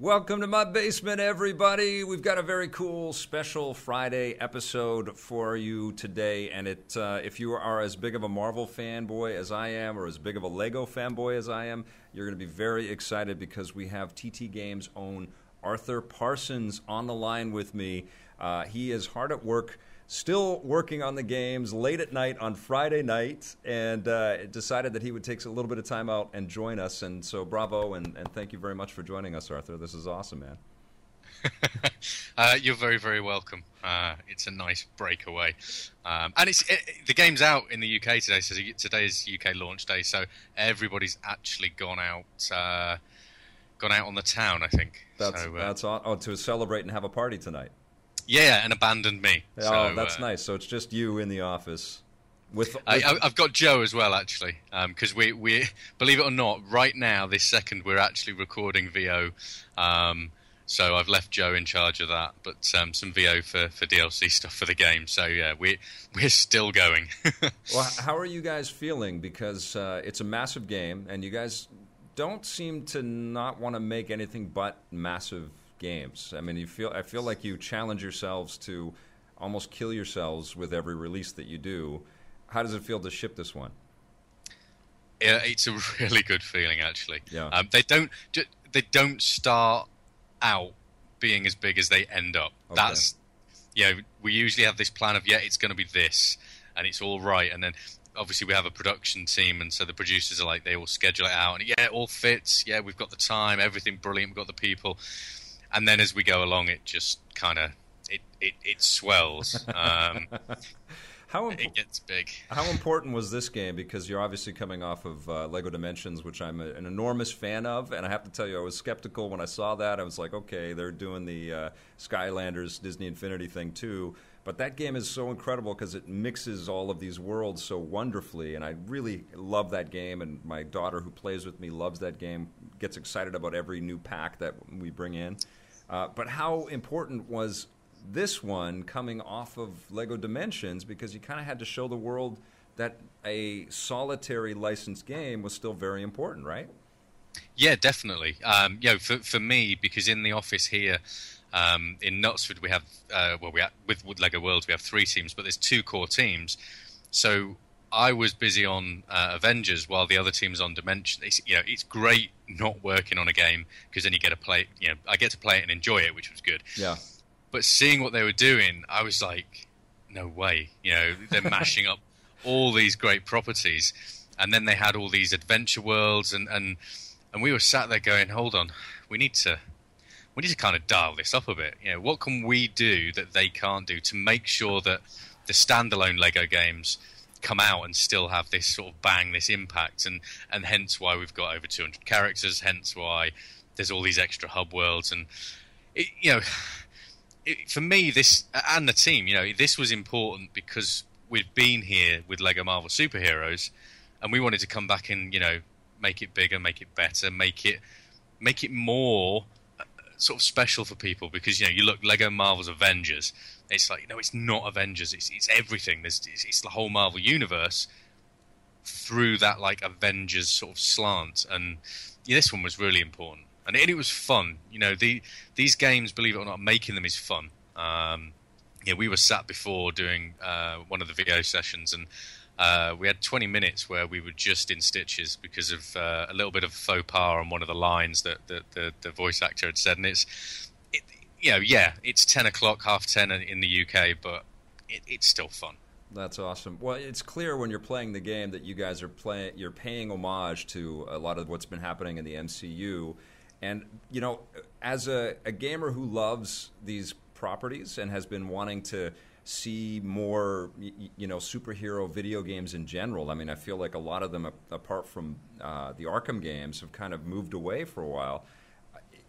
Welcome to my basement, everybody. We've got a very cool special Friday episode for you today, and it uh, if you are as big of a Marvel fanboy as I am, or as big of a Lego fanboy as I am, you're going to be very excited because we have TT Games' own Arthur Parsons on the line with me. Uh, he is hard at work still working on the games late at night on Friday night and uh, decided that he would take a little bit of time out and join us. And so, bravo and, and thank you very much for joining us, Arthur. This is awesome, man. uh, you're very, very welcome. Uh, it's a nice breakaway, um, and it's it, the game's out in the UK today. So today is UK launch day, so everybody's actually gone out, uh, gone out on the town. I think that's so, uh, that's oh, to celebrate and have a party tonight. Yeah, and abandoned me. Oh, so, that's uh, nice. So it's just you in the office. With, with... I, have got Joe as well, actually, because um, we, we believe it or not, right now, this second, we're actually recording VO. Um, so I've left Joe in charge of that, but um, some VO for, for DLC stuff for the game. So yeah, we we're still going. well, how are you guys feeling? Because uh, it's a massive game, and you guys don't seem to not want to make anything but massive games. I mean, you feel I feel like you challenge yourselves to almost kill yourselves with every release that you do. How does it feel to ship this one? Yeah, it's a really good feeling actually. Yeah. Um, they don't they don't start out being as big as they end up. Okay. That's. You know, we usually have this plan of yeah, it's going to be this, and it's all right, and then obviously we have a production team, and so the producers are like they all schedule it out, and yeah, it all fits. Yeah, we've got the time, everything brilliant. We've got the people and then as we go along, it just kind of it, it, it swells. Um, how imp- it gets big. How important was this game? Because you're obviously coming off of uh, Lego Dimensions, which I'm a, an enormous fan of, and I have to tell you, I was skeptical when I saw that. I was like, okay, they're doing the uh, Skylanders Disney Infinity thing too. But that game is so incredible because it mixes all of these worlds so wonderfully, and I really love that game. And my daughter, who plays with me, loves that game. Gets excited about every new pack that we bring in. Uh, but how important was this one coming off of Lego Dimensions because you kind of had to show the world that a solitary licensed game was still very important, right? Yeah, definitely. Um, you know, for for me, because in the office here um, in Knutsford, we have uh, well, we have, with, Lego Worlds we have three teams, but there's two core teams. So I was busy on uh, Avengers while the other team's on Dimension. It's, you know, it's great not working on a game because then you get to play. You know, I get to play it and enjoy it, which was good. Yeah. But seeing what they were doing, I was like, no way. You know, they're mashing up all these great properties, and then they had all these adventure worlds, and and and we were sat there going, hold on, we need to. We need to kind of dial this up a bit. You know, what can we do that they can't do to make sure that the standalone Lego games come out and still have this sort of bang, this impact, and and hence why we've got over 200 characters. Hence why there's all these extra hub worlds, and it, you know, it, for me, this and the team, you know, this was important because we've been here with Lego Marvel superheroes, and we wanted to come back and you know make it bigger, make it better, make it make it more uh, sort of special for people. Because you know you look Lego Marvel's Avengers it's like no, it's not Avengers. It's it's everything. There's it's, it's the whole Marvel universe through that like Avengers sort of slant. And yeah, this one was really important, and it, it, was fun. You know, the these games, believe it or not, making them is fun. Um, yeah, we were sat before doing uh, one of the video sessions, and uh, we had 20 minutes where we were just in stitches because of uh, a little bit of faux pas on one of the lines that, that the, the voice actor had said, and it's you know, yeah, it's ten o'clock, half ten in the UK, but it, it's still fun. That's awesome. Well, it's clear when you're playing the game that you guys are playing. You're paying homage to a lot of what's been happening in the MCU, and you know, as a, a gamer who loves these properties and has been wanting to see more, you know, superhero video games in general. I mean, I feel like a lot of them, apart from uh, the Arkham games, have kind of moved away for a while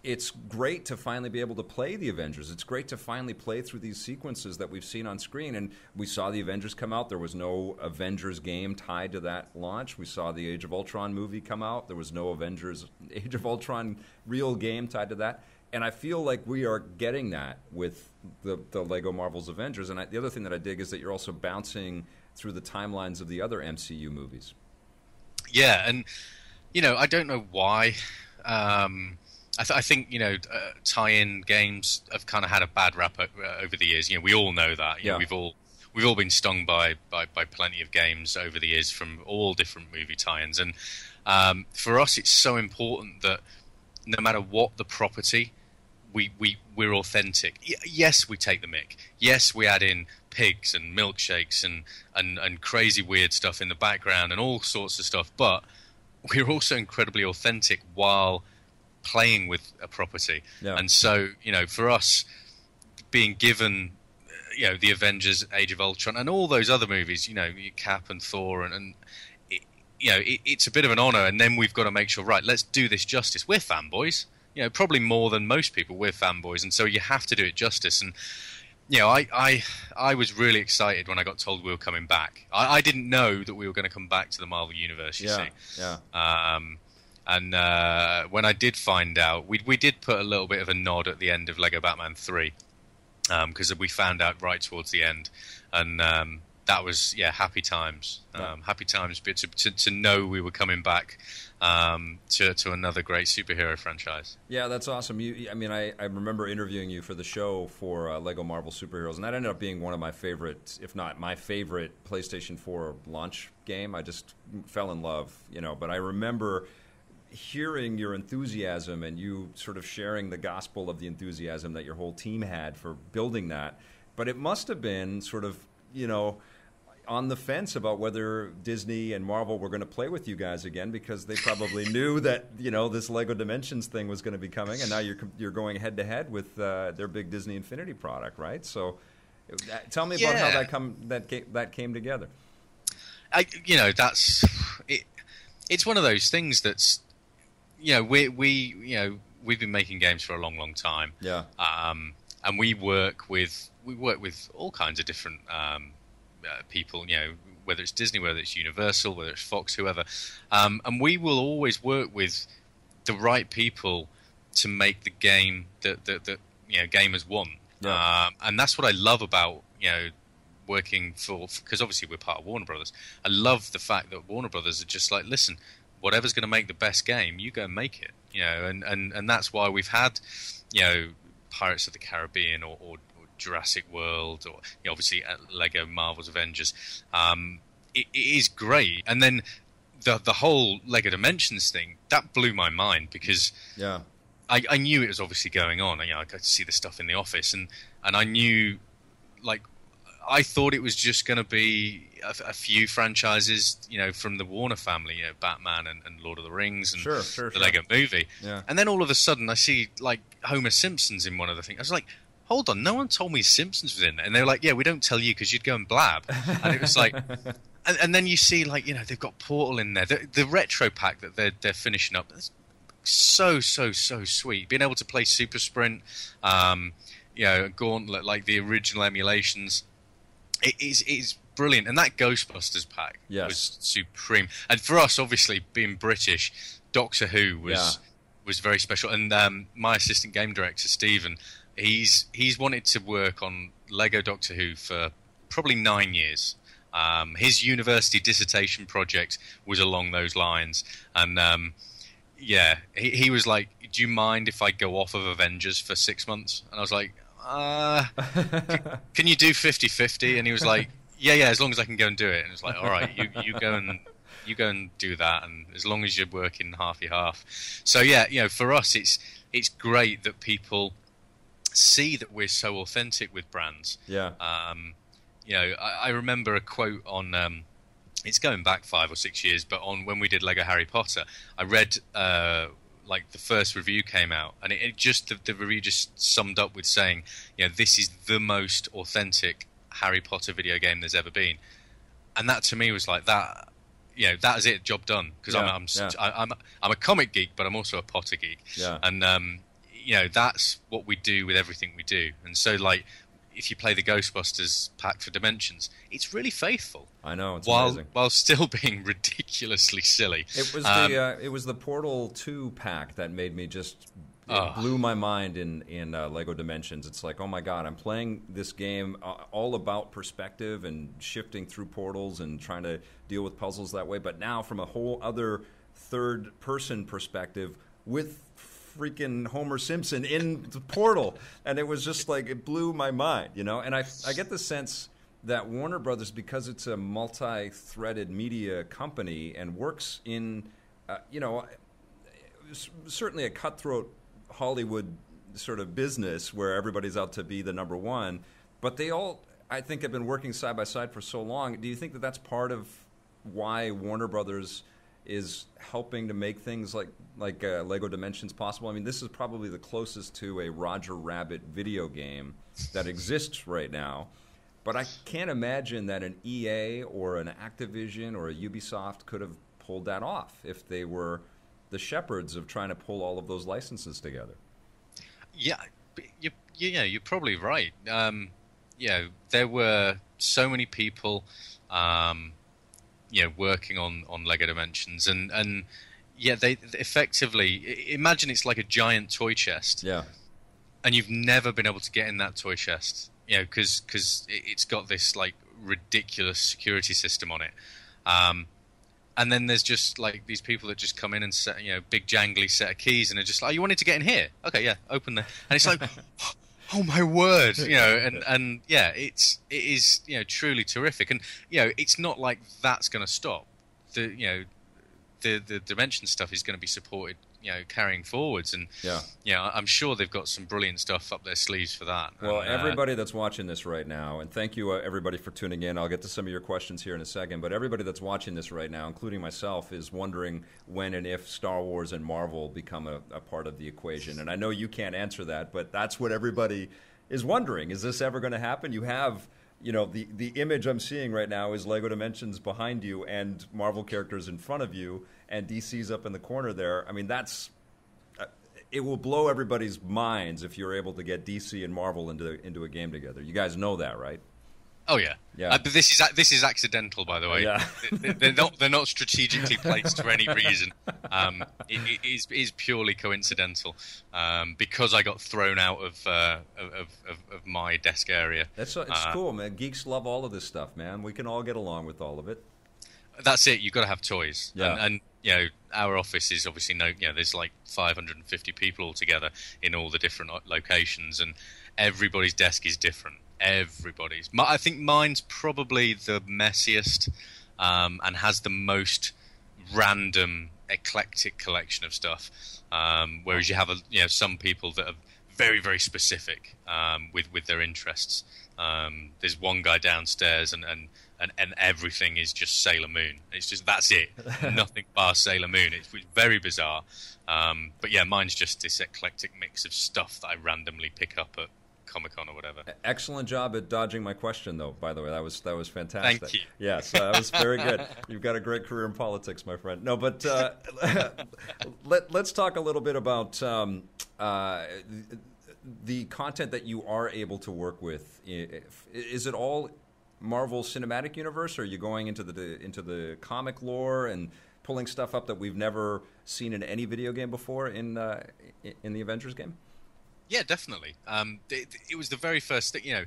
it's great to finally be able to play the Avengers. It's great to finally play through these sequences that we've seen on screen. And we saw the Avengers come out. There was no Avengers game tied to that launch. We saw the Age of Ultron movie come out. There was no Avengers Age of Ultron real game tied to that. And I feel like we are getting that with the, the Lego Marvel's Avengers. And I, the other thing that I dig is that you're also bouncing through the timelines of the other MCU movies. Yeah, and you know, I don't know why. Um, I, th- I, think you know uh, tie-in games have kind of had a bad rap o- uh, over the years. You know, we all know that. You yeah. know, we've all we've all been stung by, by, by plenty of games over the years from all different movie tie-ins, and um, for us, it's so important that no matter what the property, we we we're authentic. Y- yes, we take the mick. Yes, we add in pigs and milkshakes and, and and crazy weird stuff in the background and all sorts of stuff, but we're also incredibly authentic while playing with a property. Yeah. And so, you know, for us, being given, you know, the Avengers, Age of Ultron, and all those other movies, you know, Cap and Thor, and, and it, you know, it, it's a bit of an honor. And then we've got to make sure, right, let's do this justice. We're fanboys, you know, probably more than most people. We're fanboys, and so you have to do it justice. And you know, I, I, I was really excited when I got told we were coming back. I, I didn't know that we were going to come back to the Marvel Universe. You yeah, see, yeah. Um, and uh, when I did find out, we we did put a little bit of a nod at the end of Lego Batman Three because um, we found out right towards the end, and um, that was yeah happy times, yeah. Um, happy times. But to, to, to know we were coming back um, to to another great superhero franchise. Yeah, that's awesome. You, I mean, I, I remember interviewing you for the show for uh, Lego Marvel Superheroes, and that ended up being one of my favorite, if not my favorite, PlayStation 4 launch game. I just fell in love, you know. But I remember hearing your enthusiasm and you sort of sharing the gospel of the enthusiasm that your whole team had for building that. But it must have been sort of, you know, on the fence about whether Disney and Marvel were going to play with you guys again because they probably knew that you know this Lego Dimensions thing was going to be coming, and now you're you're going head to head with uh, their big Disney Infinity product, right? So, uh, tell me yeah. about how that come that came, that came together. I, you know, that's it. It's one of those things that's you know, we we you know we've been making games for a long, long time. Yeah. Um, and we work with we work with all kinds of different um, uh, people. You know, whether it's Disney, whether it's Universal, whether it's Fox, whoever. Um, and we will always work with the right people to make the game that that, that you know gamers want. Yeah. Um, and that's what I love about you know working for because obviously we're part of Warner Brothers. I love the fact that Warner Brothers are just like, listen, whatever's going to make the best game, you go and make it. You know, and, and, and that's why we've had, you know, Pirates of the Caribbean or, or, or Jurassic World or you know, obviously uh, Lego Marvel's Avengers. Um, it, it is great, and then the the whole Lego Dimensions thing that blew my mind because yeah. I, I knew it was obviously going on. You know, I could see the stuff in the office, and, and I knew, like, I thought it was just going to be a, a, few franchises, you know, from the Warner family, you know, Batman and, and Lord of the Rings and sure, sure, the sure. Lego Movie. Yeah. And then all of a sudden, I see like Homer Simpson's in one of the things. I was like, hold on, no one told me Simpsons was in there. And they were like, yeah, we don't tell you because you'd go and blab. And it was like, and, and, then you see like, you know, they've got Portal in there. The, the retro pack that they're they're finishing up. so so so sweet. Being able to play Super Sprint, um, you know, Gauntlet, like the original emulations it is it is brilliant, and that Ghostbusters pack yes. was supreme. And for us, obviously being British, Doctor Who was yeah. was very special. And um, my assistant game director Stephen, he's he's wanted to work on Lego Doctor Who for probably nine years. Um, his university dissertation project was along those lines, and um, yeah, he, he was like, "Do you mind if I go off of Avengers for six months?" And I was like, uh, can, you do 50-50? And he was like, yeah, yeah, as long as I can go and do it. And it's like, all right, you, you go and you go and do that, and as long as you're working half your half. So yeah, you know, for us, it's it's great that people see that we're so authentic with brands. Yeah. Um, you know, I, I remember a quote on. Um, it's going back five or six years, but on when we did Lego Harry Potter, I read uh, like the first review came out, and it, it just the, the, review just summed up with saying, you know, this is the most authentic Harry Potter video game there's ever been, and that to me was like that. You know, that is it. Job done. Because yeah, I'm I'm, yeah. I, I'm I'm a comic geek, but I'm also a Potter geek. Yeah. And um, you know, that's what we do with everything we do. And so, like, if you play the Ghostbusters pack for Dimensions, it's really faithful. I know it's while amazing. while still being ridiculously silly. It was um, the uh, it was the Portal Two pack that made me just it uh, blew my mind in in uh, Lego Dimensions. It's like, oh my god, I'm playing this game uh, all about perspective and shifting through portals and trying to deal with puzzles that way. But now from a whole other third person perspective with freaking Homer Simpson in the portal, and it was just like it blew my mind, you know. And I I get the sense that Warner Brothers, because it's a multi-threaded media company and works in, uh, you know, certainly a cutthroat Hollywood sort of business where everybody's out to be the number one, but they all, I think, have been working side by side for so long. Do you think that that's part of why Warner Brothers is helping to make things like like uh, Lego Dimensions possible? I mean, this is probably the closest to a Roger Rabbit video game that exists right now. But I can't imagine that an EA or an Activision or a Ubisoft could have pulled that off if they were the shepherds of trying to pull all of those licenses together. Yeah, you, know, you're probably right. Um, know, there were so many people, um, you know, working on, on Lego Dimensions, and, and yeah, they effectively imagine it's like a giant toy chest. Yeah, and you've never been able to get in that toy chest you know, because because it's got this like ridiculous security system on it. Um, and then there's just like these people that just come in and set, you know, big jangly set of keys, and are just like, oh, you wanted to get in here? Okay, yeah, open there. And it's like, oh my word, you know, and and yeah, it's it is you know truly terrific, and you know, it's not like that's going to stop. The you know, the the dimension stuff is going to be supported you know carrying forwards. And yeah. yeah i'm sure they've got some brilliant stuff up their sleeves for that. Well and, uh, everybody that's watching this right now and thank you uh, everybody for tuning in. I'll get to some of your questions here in a second but everybody that's watching this right now including myself is wondering when and if star wars and marvel become a, a part of the equation. And i know you can't answer that but that's what everybody is wondering. Is this ever going to happen? You have you know the the image I'm seeing right now is Lego Dimensions behind you and Marvel characters in front of you, and DC's up in the corner there. I mean, that's uh, it will blow everybody's minds if you're able to get DC and Marvel into into a game together. You guys know that, right? Oh yeah, yeah. Uh, but this is this is accidental, by the way. Yeah. they're not they're not strategically placed for any reason. Um, it, it is is purely coincidental um, because I got thrown out of, uh, of, of, of my desk area. That's it's uh, cool, man. Geeks love all of this stuff, man. We can all get along with all of it. That's it. You've got to have toys. Yeah. And, and you know, our office is obviously no. You know, there's like 550 people altogether in all the different locations, and everybody's desk is different everybody's. I think mine's probably the messiest um, and has the most random, eclectic collection of stuff. Um, whereas you have a, you know some people that are very very specific um, with with their interests. Um, there's one guy downstairs and, and and, and everything is just Sailor Moon. It's just that's it, nothing bar Sailor Moon. It's, it's very bizarre. Um, but yeah, mine's just this eclectic mix of stuff that I randomly pick up at Comic Con or whatever. Excellent job at dodging my question, though. By the way, that was that was fantastic. Thank you. Yes, uh, that was very good. You've got a great career in politics, my friend. No, but uh, let us talk a little bit about um, uh, the content that you are able to work with. Is it all Marvel Cinematic Universe, or are you going into the into the comic lore and pulling stuff up that we've never seen in any video game before in uh, in the Avengers game? Yeah, definitely. Um, it, it, was the very first thing. You know,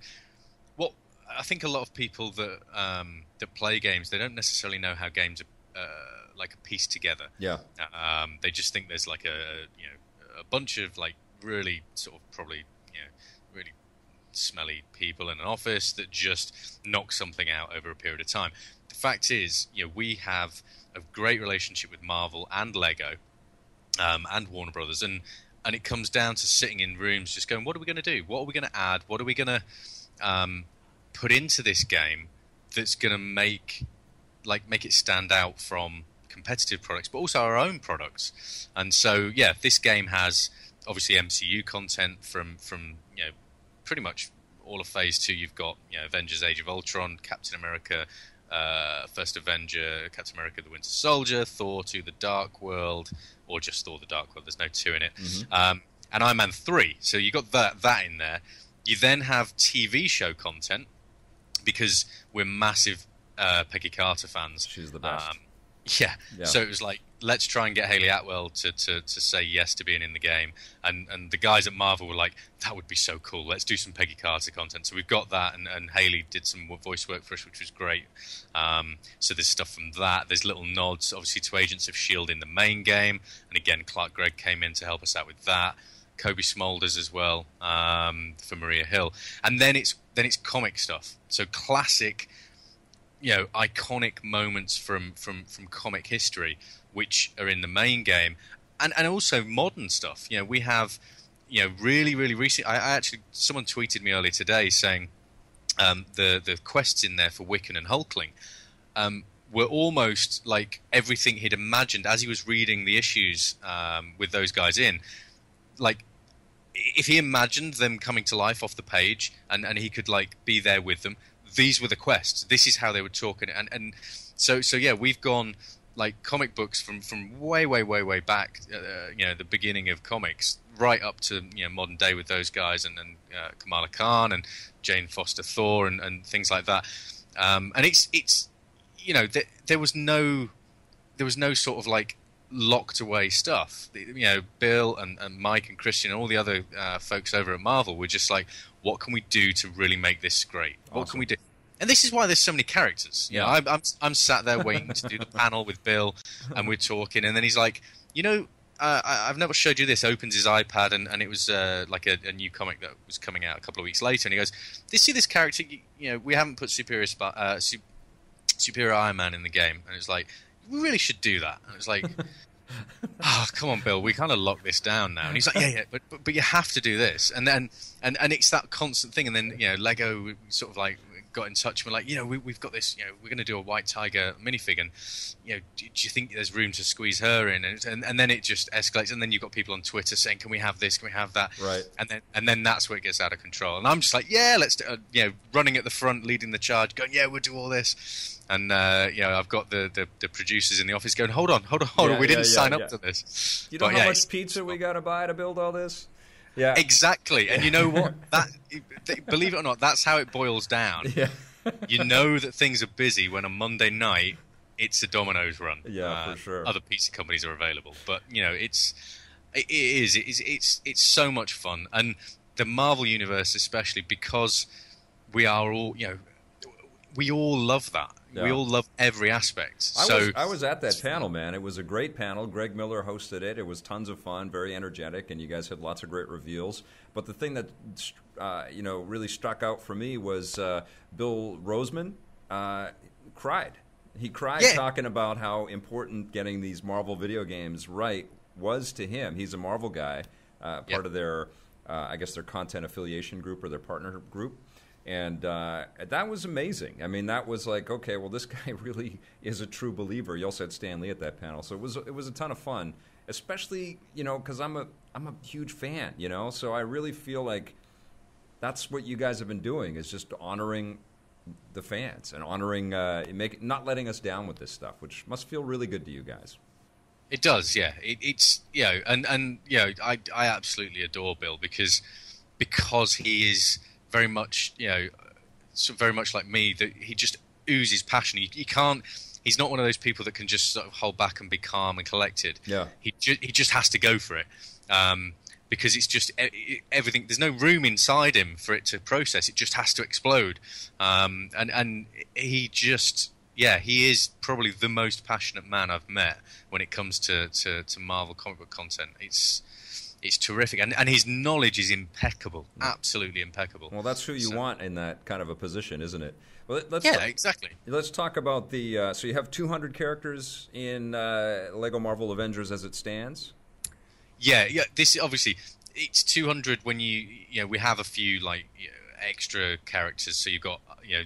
what I think a lot of people that um, that play games they don't necessarily know how games are uh, like a piece together. Yeah. Um, they just think there's like a you know a bunch of like really sort of probably you know smelly people in an office that just knock something out over a period of time. The fact is, you know, we have a great relationship with Marvel and Lego um, and Warner Brothers, and and it comes down to sitting in rooms, just going, "What are we going to do? What are we going to add? What are we going to um, put into this game that's going to make like make it stand out from competitive products, but also our own products?" And so, yeah, this game has obviously MCU content from from you know pretty much all of Phase Two. You've got you know Avengers: Age of Ultron, Captain America. Uh, First Avenger, Captain America: The Winter Soldier, Thor: To the Dark World, or just Thor: The Dark World. There's no two in it. Mm-hmm. Um, and Iron Man three. So you got that that in there. You then have TV show content because we're massive uh, Peggy Carter fans. She's the best. Um, Yeah. yeah. So it was like, let's try and get Hayley Atwell to, to, to say yes to being in the game. And and the guys at Marvel were like, that would be so cool. Let's do some Peggy Carter content. So we've got that, and, and Hayley did some voice work for us, which was great. Um, so there's stuff from that. There's little nods, obviously, to Agents of S.H.I.E.L.D. in the main game. And again, Clark Gregg came in to help us out with that. Cobie Smulders as well um, for Maria Hill. And then it's then it's comic stuff. So classic you know iconic moments from from from comic history which are in the main game. And and also modern stuff. You know we have you know really really recent I, I actually someone tweeted me earlier today saying um, the the quests in there for Wiccan and Hulkling um, were almost like everything he'd imagined as he was reading the issues um, with those guys in. Like if he imagined them coming to life off the page and, and he could like be there with them these were the quests. This is how they were talking, and and so so yeah, we've gone like comic books from from way way way way back, uh, you know, the beginning of comics, right up to you know modern day with those guys and and uh, Kamala Khan and Jane Foster Thor and, and things like that. Um, and it's it's you know th- there was no there was no sort of like locked away stuff. You know, Bill and, and Mike and Christian and all the other uh, folks over at Marvel were just like, what can we do to really make this great? Awesome. What can we do? And this is why there's so many characters. You yeah, know, I'm, I'm, I'm sat there waiting to do the panel with Bill, and we're talking, and then he's like, you know, uh, I, have never showed you this. Opens his iPad, and, and it was uh, like a, a, new comic that was coming out a couple of weeks later, and he goes, "Do you see this character? You, you know, we haven't put Superior uh, Superior Iron Man in the game," and it's like, we really should do that. And it's like, oh, come on, Bill, we kind of lock this down now. And he's like, yeah, yeah, but, but, but you have to do this. And then, and, and it's that constant thing. And then, you know, Lego sort of like got in touch and were like, you know, we, have got this, you know, we're going to do a White Tiger minifig, and you know, do, do, you think there's room to squeeze her in? And, and, and then it just escalates, and then you've got people on Twitter saying, can we have this? Can we have that? Right. And then and then that's where it gets out of control. And I'm just like, yeah, let's, do, uh, you know, running at the front, leading the charge, going, yeah, we'll do all this. And uh, you know, I've got the, the, the, producers in the office going, hold on, hold on, hold yeah, on, we didn't yeah, sign up to this. You know but, how much pizza we got to buy to build all this? Yeah, exactly. And you know what? That believe it or not, that's how it boils down. Yeah. you know that things are busy when on Monday night it's a Domino's run. Yeah, uh, for sure. Other pizza companies are available, but you know it's it is it is it's it's so much fun, and the Marvel universe especially because we are all you know we all love that. Yeah. We all love every aspect. I so was, I was at that panel, man. It was a great panel. Greg Miller hosted it. It was tons of fun, very energetic, and you guys had lots of great reveals. But the thing that uh, you know really struck out for me was uh, Bill Rosemann uh, cried. He cried yeah. talking about how important getting these Marvel video games right was to him. He's a Marvel guy, uh, part yep. of their, uh, I guess, their content affiliation group or their partner group and uh, that was amazing. I mean, that was like, okay, well, this guy really is a true believer. You also had Stan Lee at that panel, so it was it was a ton of fun, especially you know because I'm a I'm a huge fan, you know, so I really feel like that's what you guys have been doing is just honoring the fans and honoring uh, make not letting us down with this stuff, which must feel really good to you guys. It does, yeah. It, it's you know, and and you know, I I absolutely adore Bill because because he is very much, you know, very much like me, that he just oozes passion. He, he can't. He's not one of those people that can just sort of hold back and be calm and collected. Yeah. He ju- he just has to go for it. Um, because it's just everything. There's no room inside him for it to process. It just has to explode. Um, and and he just yeah, he is probably the most passionate man I've met when it comes to, to, to Marvel comic book content. It's it's terrific, and and his knowledge is impeccable, absolutely impeccable. Well, that's who you so. want in that kind of a position, isn't it? Well, let's yeah, talk, exactly. Let's talk about the. Uh, so you have 200 characters in uh, Lego Marvel Avengers as it stands. Yeah, yeah. This obviously it's 200 when you you know we have a few like you know, extra characters. So you've got you know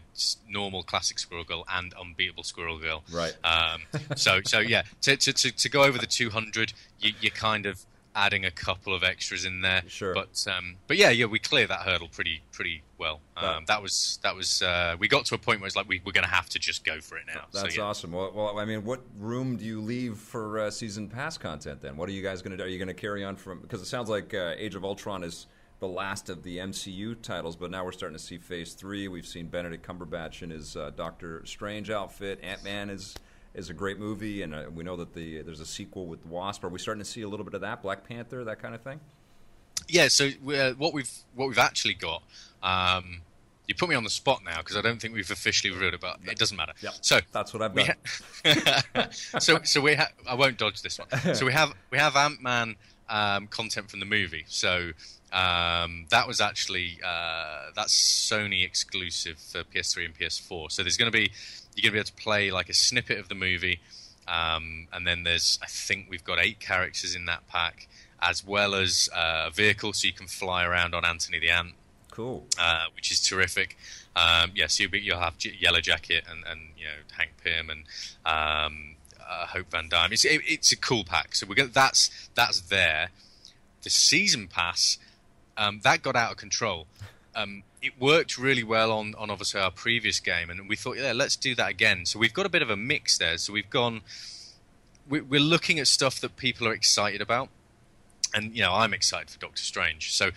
normal classic Squirrel Girl and unbeatable Squirrel Girl. Right. Um, so so yeah, to, to, to, to go over the 200, you, you kind of adding a couple of extras in there. Sure. But um, but yeah, yeah, we cleared that hurdle pretty pretty well. Um, that was that was uh, we got to a point where it's like we, we're going to have to just go for it now. That's so, yeah. awesome. Well, well, I mean, what room do you leave for uh, season pass content then? What are you guys going to do? Are you going to carry on from because it sounds like uh, Age of Ultron is the last of the MCU titles, but now we're starting to see Phase Three. We've seen Benedict Cumberbatch in his uh, Doctor Strange outfit. Ant Man is is a great movie, and uh, we know that the there's a sequel with Wasp. Are we starting to see a little bit of that Black Panther, that kind of thing? Yeah. So uh, what we've what we've actually got. Um, you put me on the spot now because I don't think we've officially reviewed it, but it doesn't matter. Yep. So that's what I've done. Ha- so so we ha- I won't dodge this one. So we have we have Ant Man um, content from the movie. So um, that was actually uh, that's Sony exclusive for PS3 and PS4. So there's going to be you're going to be able to play like a snippet of the movie, um, and then there's I think we've got eight characters in that pack, as well as uh, a vehicle, so you can fly around on Anthony the Ant Cool. uh, which is terrific. Um, yeah, so you'll, be, you'll have J- Yellow Jacket and, and you know Hank Pym and um, uh, Hope Van Dyne. It's it, it's a cool pack. So we're gonna, that's that's there. The season pass um, that got out of control. Um, it worked really well on, on obviously our previous game, and we thought, yeah, let's do that again. So we've got a bit of a mix there. So we've gone, we- we're looking at stuff that people are excited about, and you know, I'm excited for Doctor Strange. So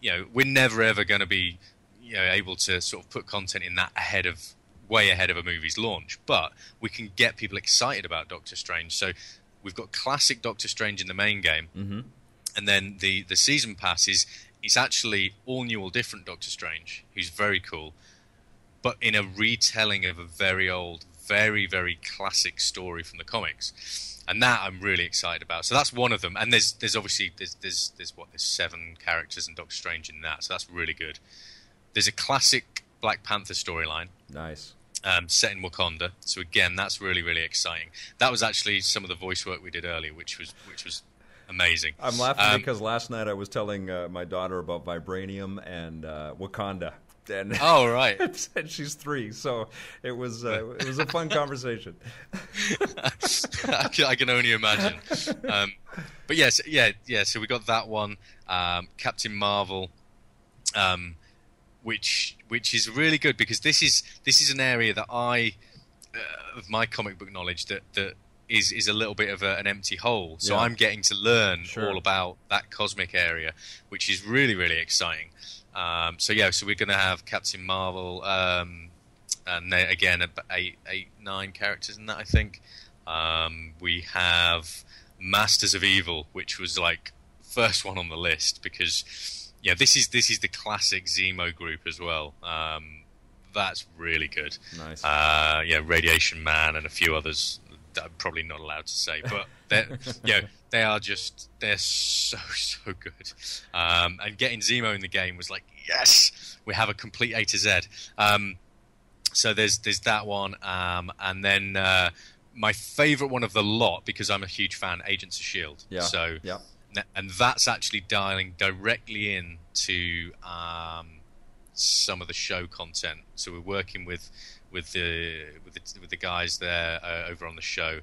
you know, we're never ever going to be, you know, able to sort of put content in that ahead of, way ahead of a movie's launch. But we can get people excited about Doctor Strange. So we've got classic Doctor Strange in the main game, Mm-hmm. and then the the season pass is it's actually all new, all different Doctor Strange, who's very cool, but in a retelling of a very old, very very classic story from the comics. And that I'm really excited about. So that's one of them. And there's there's obviously there's there's there's what there's seven characters in Doctor Strange in that. So that's really good. There's a classic Black Panther storyline Nice. um, set in Wakanda. So again, that's really really exciting. That was actually some of the voice work we did earlier, which was which was amazing. I'm laughing Um, because last night I was telling uh, my daughter about vibranium and uh, Wakanda, and Oh right. and she's three, so it was uh, it was a fun conversation. I, can, I can only imagine. Um, but yes, yeah, yeah. So we got that one, um, Captain Marvel, um, which which is really good because this is this is an area that I uh, of my comic book knowledge that that is is a little bit of a, an empty hole. So Yeah. I'm getting to learn Sure. all about that cosmic area, which is really really exciting. Um, so yeah, so we're going to have Captain Marvel, um, and then again about eight eight nine characters in that I think. Um, we have Masters of Evil, which was like first one on the list because yeah, this is this is the classic Zemo group as well. Um, that's really good. Nice. Uh, yeah, Radiation Man and a few others I'm probably not allowed to say, but they're you know, they are just they're so so good. Um, and getting Zemo in the game was like yes, we have a complete A to Z. Um, so there's there's that one, um, and then uh, my favourite one of the lot because I'm a huge fan, Agents of Shield. yeah. So yeah. And that's actually dialing directly in to um, some of the show content. So we're working with with the with the, with the guys there uh, over on the show.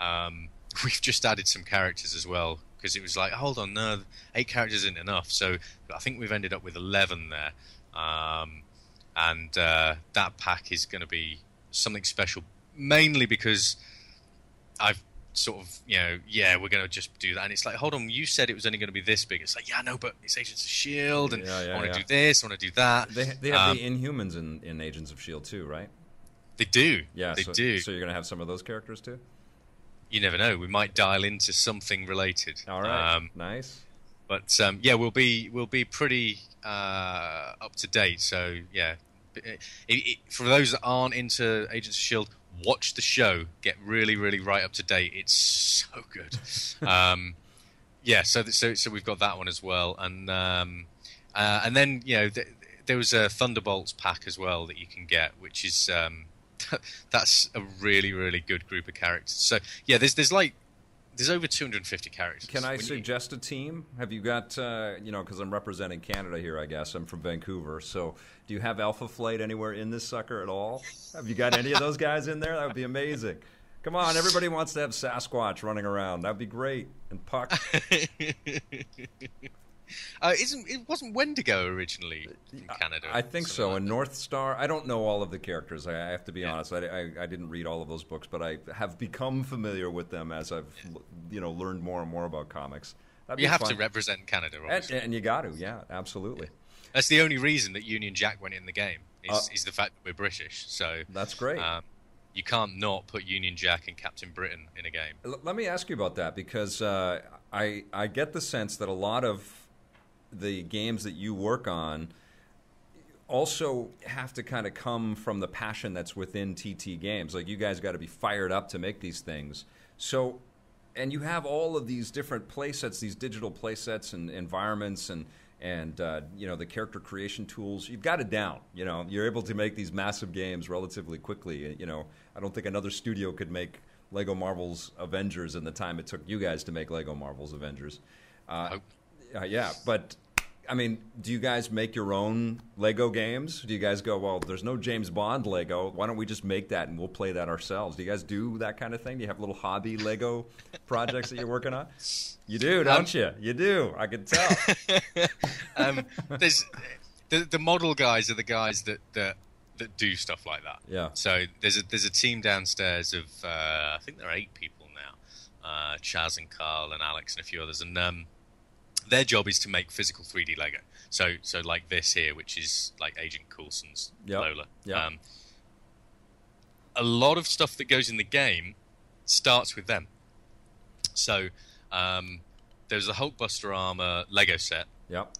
Um, we've just added some characters as well because it was like, hold on, no, eight characters isn't enough. So I think we've ended up with eleven there, um, and uh, that pack is going to be something special, mainly because I've sort of, you know, yeah, we're going to just do that. And it's like, hold on, you said it was only going to be this big. It's like, yeah, no, but it's Agents of S.H.I.E.L.D. And Yeah, yeah, I want to yeah. do this, I want to do that. They they have Um, the Inhumans in, in Agents of Shield too, right? They do. Yeah. they so, do. So you're gonna have some of those characters too. you never know. We might dial into something related. All right. Um, nice. but um, yeah, we'll be we'll be pretty uh, up to date. So yeah, it, it, for those that aren't into Agents of Shield, watch the show. Get really really right up to date. It's so good. um, yeah, so th- so so we've got that one as well, and um, uh, and then you know th- there was a Thunderbolts pack as well that you can get, which is um, that's a really really good group of characters. So yeah, there's there's like there's over 250 characters. Can I When you- suggest a team? Have you got, uh, you know, because I'm representing Canada here, I guess. I'm from Vancouver. So do you have Alpha Flight anywhere in this sucker at all? Have you got any of those guys in there? That would be amazing. Come on, everybody wants to have Sasquatch running around. That'd be great. And Puck. uh, isn't it wasn't Wendigo originally in Canada? I think so. like And. North Star, I don't know all of the characters. I, I have to be Yeah. honest. I, I, I didn't read all of those books, but I have become familiar with them as I've, you know, learned more and more about comics. That'd you have fun. to represent Canada. and, Obviously. and you got to, yeah, absolutely. That's the only reason that Union Jack went in the game is, Uh, is the fact that we're British. So That's great. um, you can't not put Union Jack and Captain Britain in a game. Let me ask you about that because uh, I I get the sense that a lot of the games that you work on also have to kind of come from the passion that's within TT Games. Like you guys got to be fired up to make these things. So, and you have all of these different play sets, these digital play sets and environments and and uh, you know the character creation tools. You've got it down. You know you're able to make these massive games relatively quickly. You know I don't think another studio could make Lego Marvel's Avengers in the time it took you guys to make Lego Marvel's Avengers. Uh, uh, yeah, but I mean, do you guys make your own Lego games? Do you guys go, well, there's no James Bond Lego. Why don't we just make that and we'll play that ourselves? Do you guys do that kind of thing? Do you have little hobby Lego projects that you're working on? You do, don't um, you? You do. I can tell. um, there's the, the model guys are the guys that, that that do stuff like that. Yeah. So there's a there's a team downstairs of uh, I think there are eight people now, uh, Chaz and Carl and Alex and a few others, and um, their job is to make physical 3D Lego. So so like this here, which is like Agent Coulson's yep. Lola. Yep. Um, a lot of stuff that goes in the game starts with them. So um, there's a Hulkbuster armor Lego set. Yep.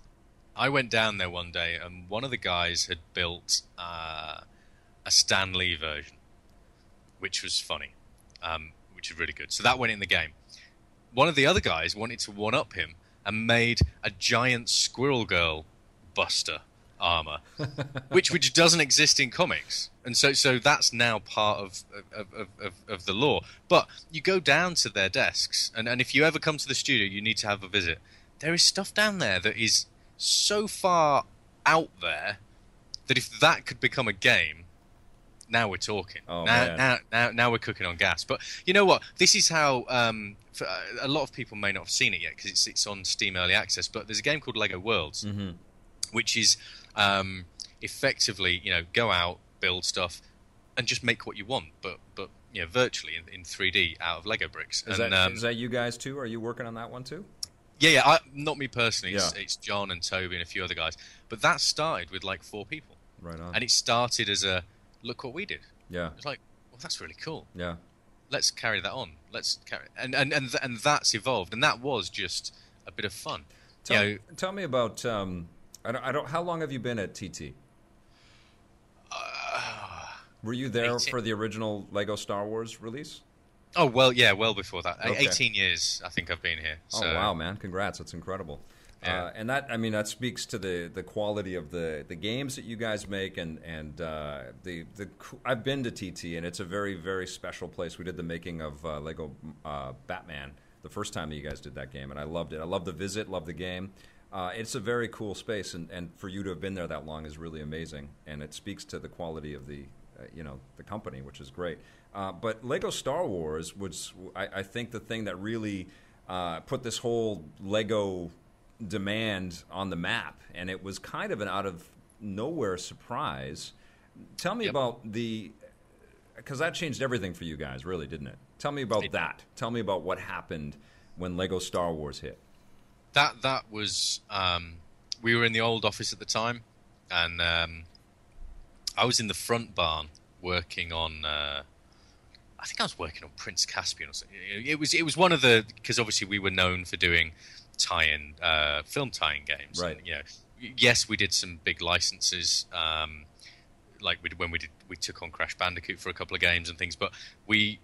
I went down there one day, and one of the guys had built uh, a Stan Lee version, which was funny, um, which is really good. So that went in the game. One of the other guys wanted to one up him and made a giant Squirrel Girl Buster armor, which which doesn't exist in comics, and so so that's now part of of, of, of, the lore. But you go down to their desks, and, and if you ever come to the studio, you need to have a visit. There is stuff down there that is so far out there that if that could become a game, now we're talking. Oh, now, now, now, now, we're cooking on gas. But you know what? This is how um, for, uh, a lot of people may not have seen it yet because it's, it's on Steam Early Access. But there's a game called Lego Worlds, mm-hmm. which is um, effectively you know go out, build stuff, and just make what you want, but but you know virtually in, in 3D out of Lego bricks. Is, and, that, um, is that you guys too? Are you working on that one too? Yeah, yeah. I, not me personally. It's, yeah. it's, John and Toby and a few other guys. But that started with like four people. Right on. And it started as a look what we did. Yeah. It's like, well, that's really cool. Yeah. Let's carry that on. Let's carry and and and and that's evolved. And that was just a bit of fun. Tell, you know, tell me about. Um, I don't, I don't. How long have you been at TT? Uh, Were you there 18. for the original Lego Star Wars release? Oh well, yeah, well before that. Okay. Eighteen years, I think I've been here. Oh, so. Oh wow, man! Congrats, that's incredible. Yeah. Uh, and that, I mean, that speaks to the, the quality of the, the games that you guys make, and and uh, the the. I've been to TT, and it's a very very special place. We did the making of uh, Lego uh, Batman the first time that you guys did that game, and I loved it. I love the visit, love the game. Uh, it's a very cool space, and, and for you to have been there that long is really amazing, and it speaks to the quality of the uh, you know the company, which is great. Uh, but Lego Star Wars was, I, I, think, the thing that really uh, put this whole Lego demand on the map, and it was kind of an out of nowhere surprise. Tell me yep. about the, because that changed everything for you guys, really, didn't it? Tell me about it, that. Tell me about what happened when Lego Star Wars hit. That that was um, we were in the old office at the time, and um, I was in the front barn working on. Uh, I think I was working on Prince Caspian or something. It was it was one of the because obviously we were known for doing tie-in uh, film tie-in games. Right. And, you know, yes, we did some big licenses. Um, like we when we did, we took on Crash Bandicoot for a couple of games and things. But we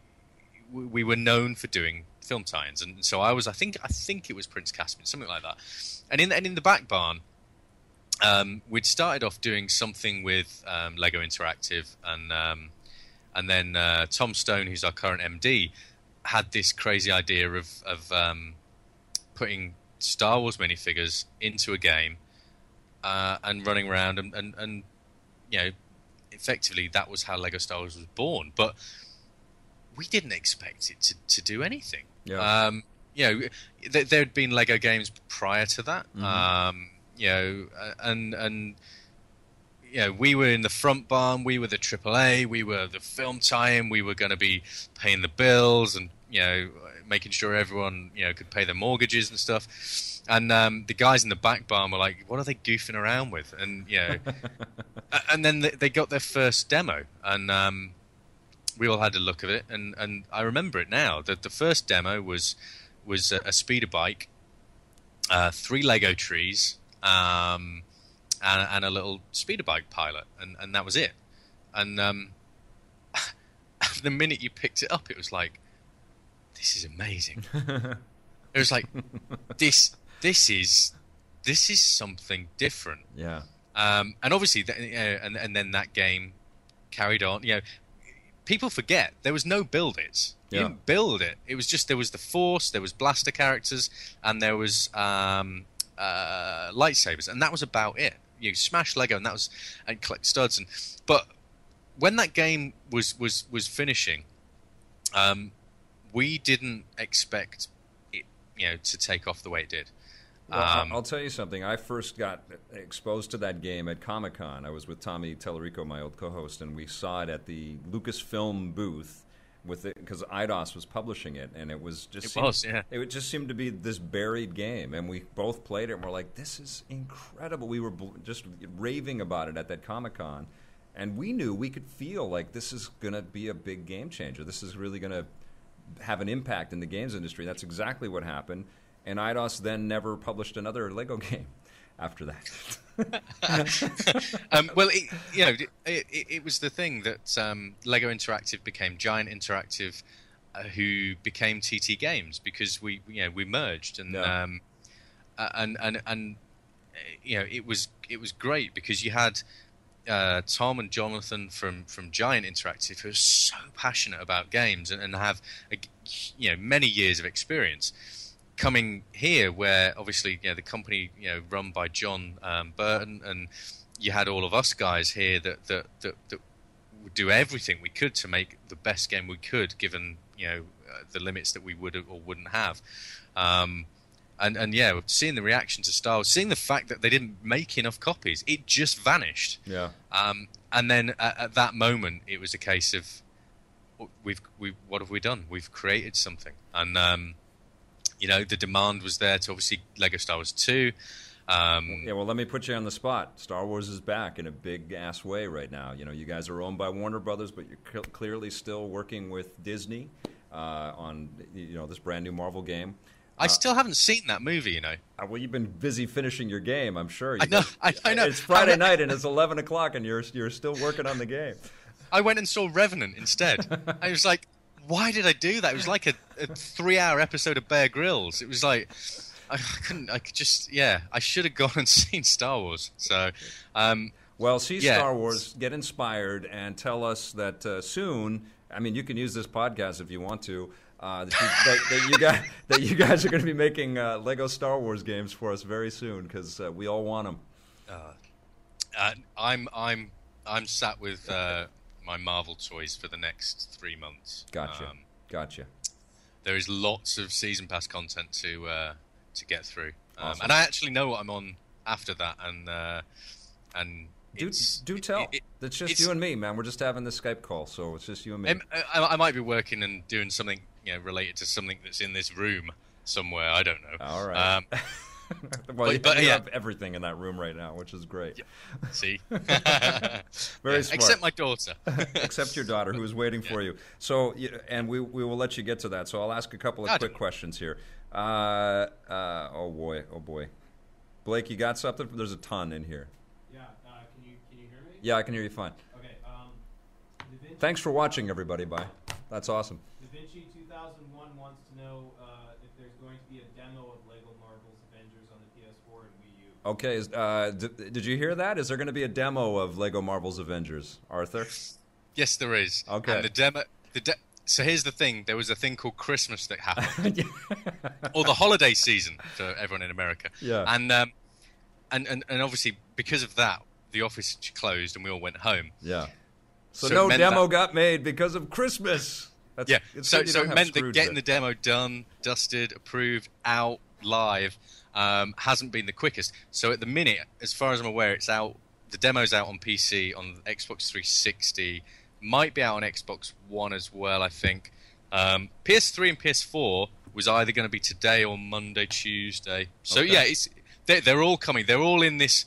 we were known for doing film tie-ins, and so I was. I think I think it was Prince Caspian, something like that. And in and in the back barn, um, we'd started off doing something with um, Lego Interactive and um, and then uh, Tom Stone, who's our current MD, had this crazy idea of, of um, putting Star Wars minifigures into a game uh, and running around and, and, and, you know, effectively that was how Lego Star Wars was born. But we didn't expect it to, to do anything. Yeah. Um, you know, th- there had been Lego games prior to that. Mm-hmm. Um, you know, and and you know, we were in the front barn, we were the AAA, we were the film tie-in, we were going to be paying the bills and you know making sure everyone you know could pay their mortgages and stuff. And um, the guys in the back barn were like, "What are they goofing around with?" And you know, and then they, got their first demo, and um, we all had a look at it, and, and I remember it now. That the first demo was was a, a speeder bike, uh, three Lego trees, um, and, and, a little speeder bike pilot, and, and that was it. And um, the minute you picked it up, it was like, this is amazing. it was like, this this is this is something different. Yeah. Um, and obviously, you know, and and then that game carried on. You know, people forget there was no build it. You yeah. didn't build it. It was just there was the force, there was blaster characters, and there was um, uh, lightsabers, and that was about it. You smash Lego, and that was and collect studs, and but when that game was was was finishing, um, we didn't expect it, you know, to take off the way it did. Well, um, I'll tell you something. I first got exposed to that game at Comic Con. I was with Tommy Tallarico, my old co-host, and we saw it at the Lucasfilm booth with it because Eidos was publishing it, and it was just it seemed, was yeah. It just seemed to be this buried game, and we both played it, and we're like, "This is incredible." We were just raving about it at that Comic Con, and we knew we could feel like this is going to be a big game changer. This is really going to have an impact in the games industry. That's exactly what happened. And Eidos then never published another Lego game after that. um, well, it, you know, it, it, it, was the thing that um, Lego Interactive became Giant Interactive, uh, who became TT Games because we, you know, we merged and yeah. um, uh, and and and you know, it was it was great because you had uh, Tom and Jonathan from, from Giant Interactive, who are so passionate about games and, and have a, you know many years of experience, coming here where obviously you know the company you know run by Jon um, Burton and you had all of us guys here that that, that that would do everything we could to make the best game we could, given you know uh, the limits that we would or wouldn't have. Um, and and yeah, seeing the reaction to Star Wars, seeing the fact that they didn't make enough copies, it just vanished. Yeah. Um, and then at, at, that moment, it was a case of we've we what have we done? We've created something, and um, you know the demand was there to obviously Lego Star Wars two. Um, yeah, well, let me put you on the spot. Star Wars is back in a big ass way right now. You know, you guys are owned by Warner Brothers, but you're clearly still working with Disney uh, on you know this brand new Marvel game. I uh, still haven't seen that movie, you know. Uh, well, you've been busy finishing your game, I'm sure. You I know, I, I, know. It's Friday night and it's 11 o'clock, and you're you're still working on the game. I went and saw Revenant instead. I was like, why did I do that? It was like a, a three-hour episode of Bear Grylls. It was like I, couldn't. I could just yeah. I should have gone and seen Star Wars. So, um, well, see yeah. Star Wars, get inspired, and tell us that uh, soon. I mean, you can use this podcast if you want to uh, that, you, that, that, you guys, that, you guys, are going to be making uh, Lego Star Wars games for us very soon because uh, we all want them. Uh, uh, I'm I'm I'm sat with uh, my Marvel toys for the next three months. Gotcha. Um, gotcha. There is lots of season pass content to to get through, um, awesome. and I actually know what I'm on after that, and and do do tell. It, it, it's just it's, you and me, man. We're just having this Skype call, so it's just you and me. I, I, might be working and doing something, you know, related to something that's in this room somewhere. I don't know. All right. Um, well, but, you, but, you yeah. have everything in that room right now, which is great. Yeah. See, very yeah, smart. Except my daughter. except your daughter, who is waiting for you. So, and we we will let you get to that. So, I'll ask a couple of I quick questions here. Uh, uh, oh boy, oh boy, Blake, you got something? There's a ton in here. Yeah, Uh, can you can you hear me? Yeah, I can hear you fine. Okay. Um, Thanks for watching, everybody. Bye. That's awesome. Da Vinci 2001 wants to know uh, if there's going to be a demo of Lego Marvel's Avengers on the PS4 and Wii U. Okay. Is, uh, d- did you hear that? Is there going to be a demo of Lego Marvel's Avengers, Arthur? Yes, there is. Okay. And the demo. The de- so here's the thing: there was a thing called Christmas that happened, or the holiday season for everyone in America. Yeah. And um, and, and and obviously because of that, the office closed and we all went home. Yeah. So, so no demo that, got made because of Christmas. That's, yeah. So, so it meant that getting the demo done, dusted, approved, out live um, hasn't been the quickest. So at the minute, as far as I'm aware, it's out. The demo's out on PC, on Xbox 360, might be out on Xbox One as well. I think. Um, PS3 and PS4 was either going to be today or Monday, Tuesday. So okay. yeah, it's they're, they're all coming. They're all in this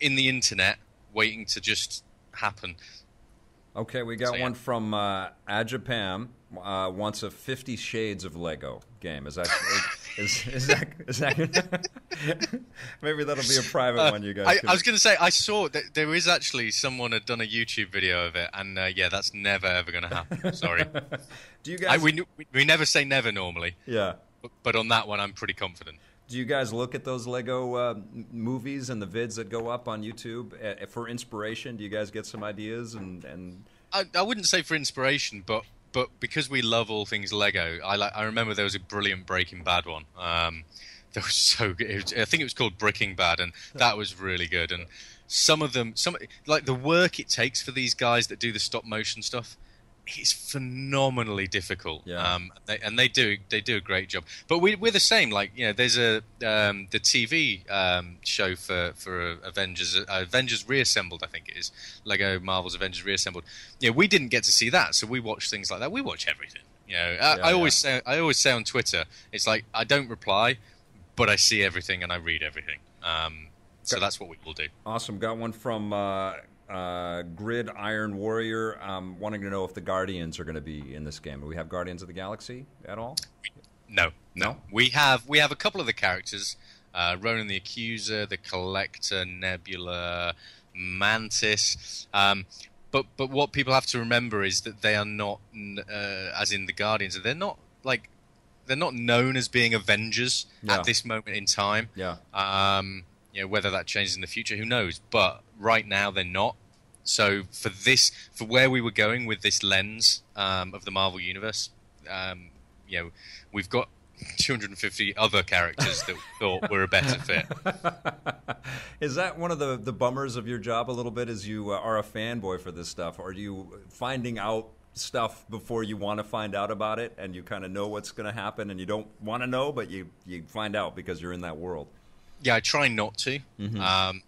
in the internet waiting to just happen. Okay, we got So, yeah. one from uh, Ajapam. Uh, wants a Fifty Shades of Lego game. Is that is, is that is that? maybe that'll be a private Uh, one. You guys. I, I was going to say I saw that there is actually someone had done a YouTube video of it, and uh, yeah, that's never ever going to happen. Sorry, Do you I, guys? we, we we never say never normally, yeah. but, but on that one, I'm pretty confident. Do you guys look at those Lego uh, movies and the vids that go up on YouTube uh, for inspiration? Do you guys get some ideas and and I, I wouldn't say for inspiration, but but because we love all things Lego, I like. I remember there was a brilliant Breaking Bad one. Um, that was so good. It was, I think it was called Bricking Bad, and that was really good. And some of them, some like the work it takes for these guys that do the stop motion stuff. It's phenomenally difficult, Yeah. um, they, and they do they do a great job. But we, we're the same. Like you know, there's a um, the TV um, show for for uh, Avengers uh, Avengers Reassembled. I think it is Lego Marvel's Avengers Reassembled. Yeah, we didn't get to see that, so we watch things like that. We watch everything. You know, I, Yeah, I always yeah. say I always say on Twitter, it's like I don't reply, but I see everything and I read everything. Um, so that's what we will do. Awesome. Got one from uh, uh, Grid Iron Warrior um, wanting to know if the Guardians are going to be in this game. Do we have Guardians of the Galaxy at all? No, No? We have we have a couple of the characters: uh, Ronan the Accuser, the Collector, Nebula, Mantis. Um, but but what people have to remember is that they are not, uh, as in the Guardians, they're not like they're not known as being Avengers Yeah. at this moment in time. Yeah. Um, you know, whether that changes in the future, who knows? But right now, they're not. So for this, for where we were going with this lens um, of the Marvel universe, um, you know, we've got 250 other characters that we thought were a better fit. Is that one of the, the bummers of your job a little bit? Is you uh, are a fanboy for this stuff? Are you finding out stuff before you want to find out about it, and you kind of know what's going to happen, and you don't want to know, but you you find out because you're in that world? Yeah, I try not to. Um,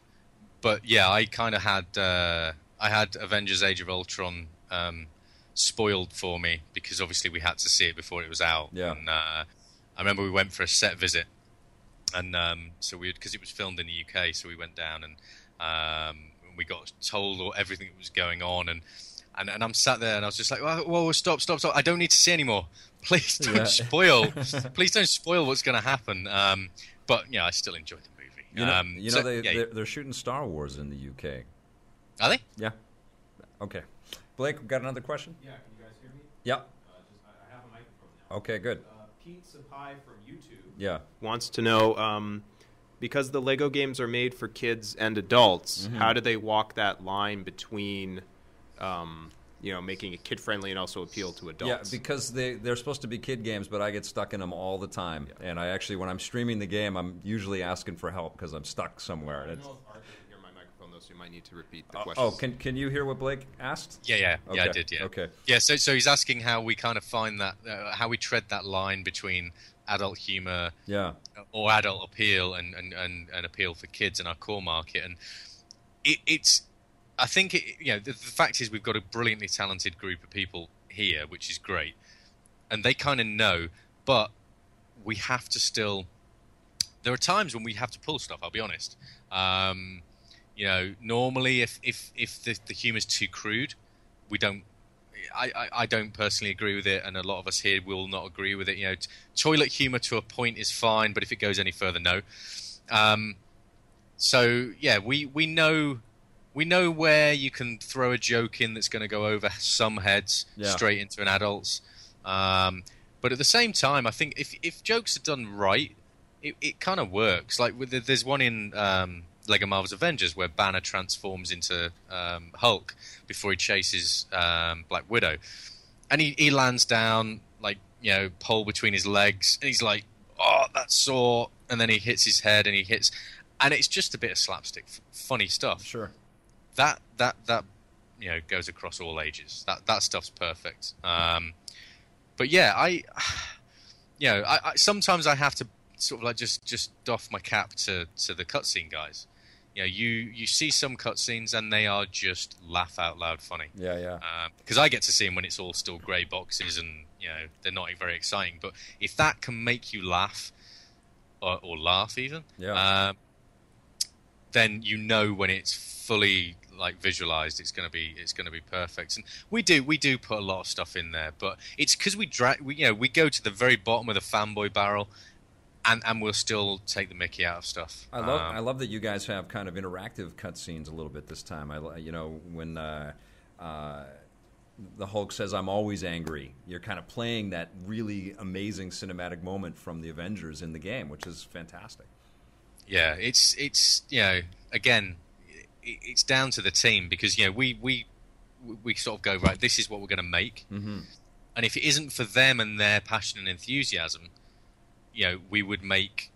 but yeah, I kind of had uh, I had Avengers: Age of Ultron um, spoiled for me because obviously we had to see it before it was out. Yeah. And uh, I remember we went for a set visit, and um, so we because it was filmed in the UK, so we went down and um, we got told all, everything that was going on and. And, and I'm sat there and I was just like, whoa, whoa, stop, stop, stop. I don't need to see anymore. Please don't Yeah. spoil. Please don't spoil what's going to happen. Um, but yeah, I still enjoyed the movie. You know, um, you know so, they yeah, they're, they're shooting Star Wars in the UK. are they? Yeah. Okay. Blake, got another question? Yeah, can you guys hear me? Yeah. Uh, just, I, I have a microphone now. Okay. Good. Uh, Pizza Pie from YouTube Yeah. wants to know um, because the Lego games are made for kids and adults, Mm-hmm. how do they walk that line between, um, you know, making it kid friendly and also appeal to adults? Yeah, because they they're supposed to be kid games, but I get stuck in them all the time. And I actually, when I'm streaming the game, I'm usually asking for help because I'm stuck somewhere. And it's, know if Art can hear my microphone though, so you might need to repeat the oh, question. oh, can can you hear what Blake asked? Yeah, yeah, yeah. I did. Yeah. okay. Yeah. So, so he's asking how we kind of find that, uh, how we tread that line between adult humor Yeah. or adult appeal and, and, and, and appeal for kids in our core market. And it, it's, I think, it, you know, the, the fact is we've got a brilliantly talented group of people here, which is great. And they kind of know, but we have to still, there are times when we have to pull stuff, I'll be honest. Um, you know, normally if, if, if the, the humor's too crude, we don't I, I, I don't personally agree with it, and a lot of us here will not agree with it. You know, t- toilet humor to a point is fine, but if it goes any further, no. Um, so yeah, we, we know we know where you can throw a joke in that's going to go over some heads Yeah. straight into an adult's. Um, but at the same time, I think if if jokes are done right, it, it kind of works. Like with the, there's one in um, Lego Marvel's Avengers where Banner transforms into um, Hulk before he chases um, Black Widow, and he, he lands down like you know pole between his legs, and he's like, "Oh, that's sore," and then he hits his head, and he hits, and it's just a bit of slapstick, f- funny stuff Sure. That that that you know goes across all ages. That that stuff's perfect. Um, but yeah, I you know I, I sometimes I have to sort of like just just doff my cap to to the cutscene guys. You know, you you see some cutscenes and they are just laugh out loud funny. Yeah. Yeah. Because I get to see them when it's all still grey boxes and you know they're not very exciting. But if that can make you laugh or, or laugh even, Yeah. um, then you know when it's fully like visualized, it's going to be it's going to be perfect. And we do we do put a lot of stuff in there, but it's because we drag we you know we go to the very bottom of the fanboy barrel. And, and we'll still take the Mickey out of stuff. I love Um, I love that you guys have kind of interactive cutscenes a little bit this time. I you know when uh, uh, the Hulk says I'm always angry, you're kind of playing that really amazing cinematic moment from the Avengers in the game, which is fantastic. Yeah, it's it's you know again, it's down to the team because you know we we we sort of go right. This is what we're going to make, Mm-hmm. and if it isn't for them and their passion and enthusiasm, you know, we would make.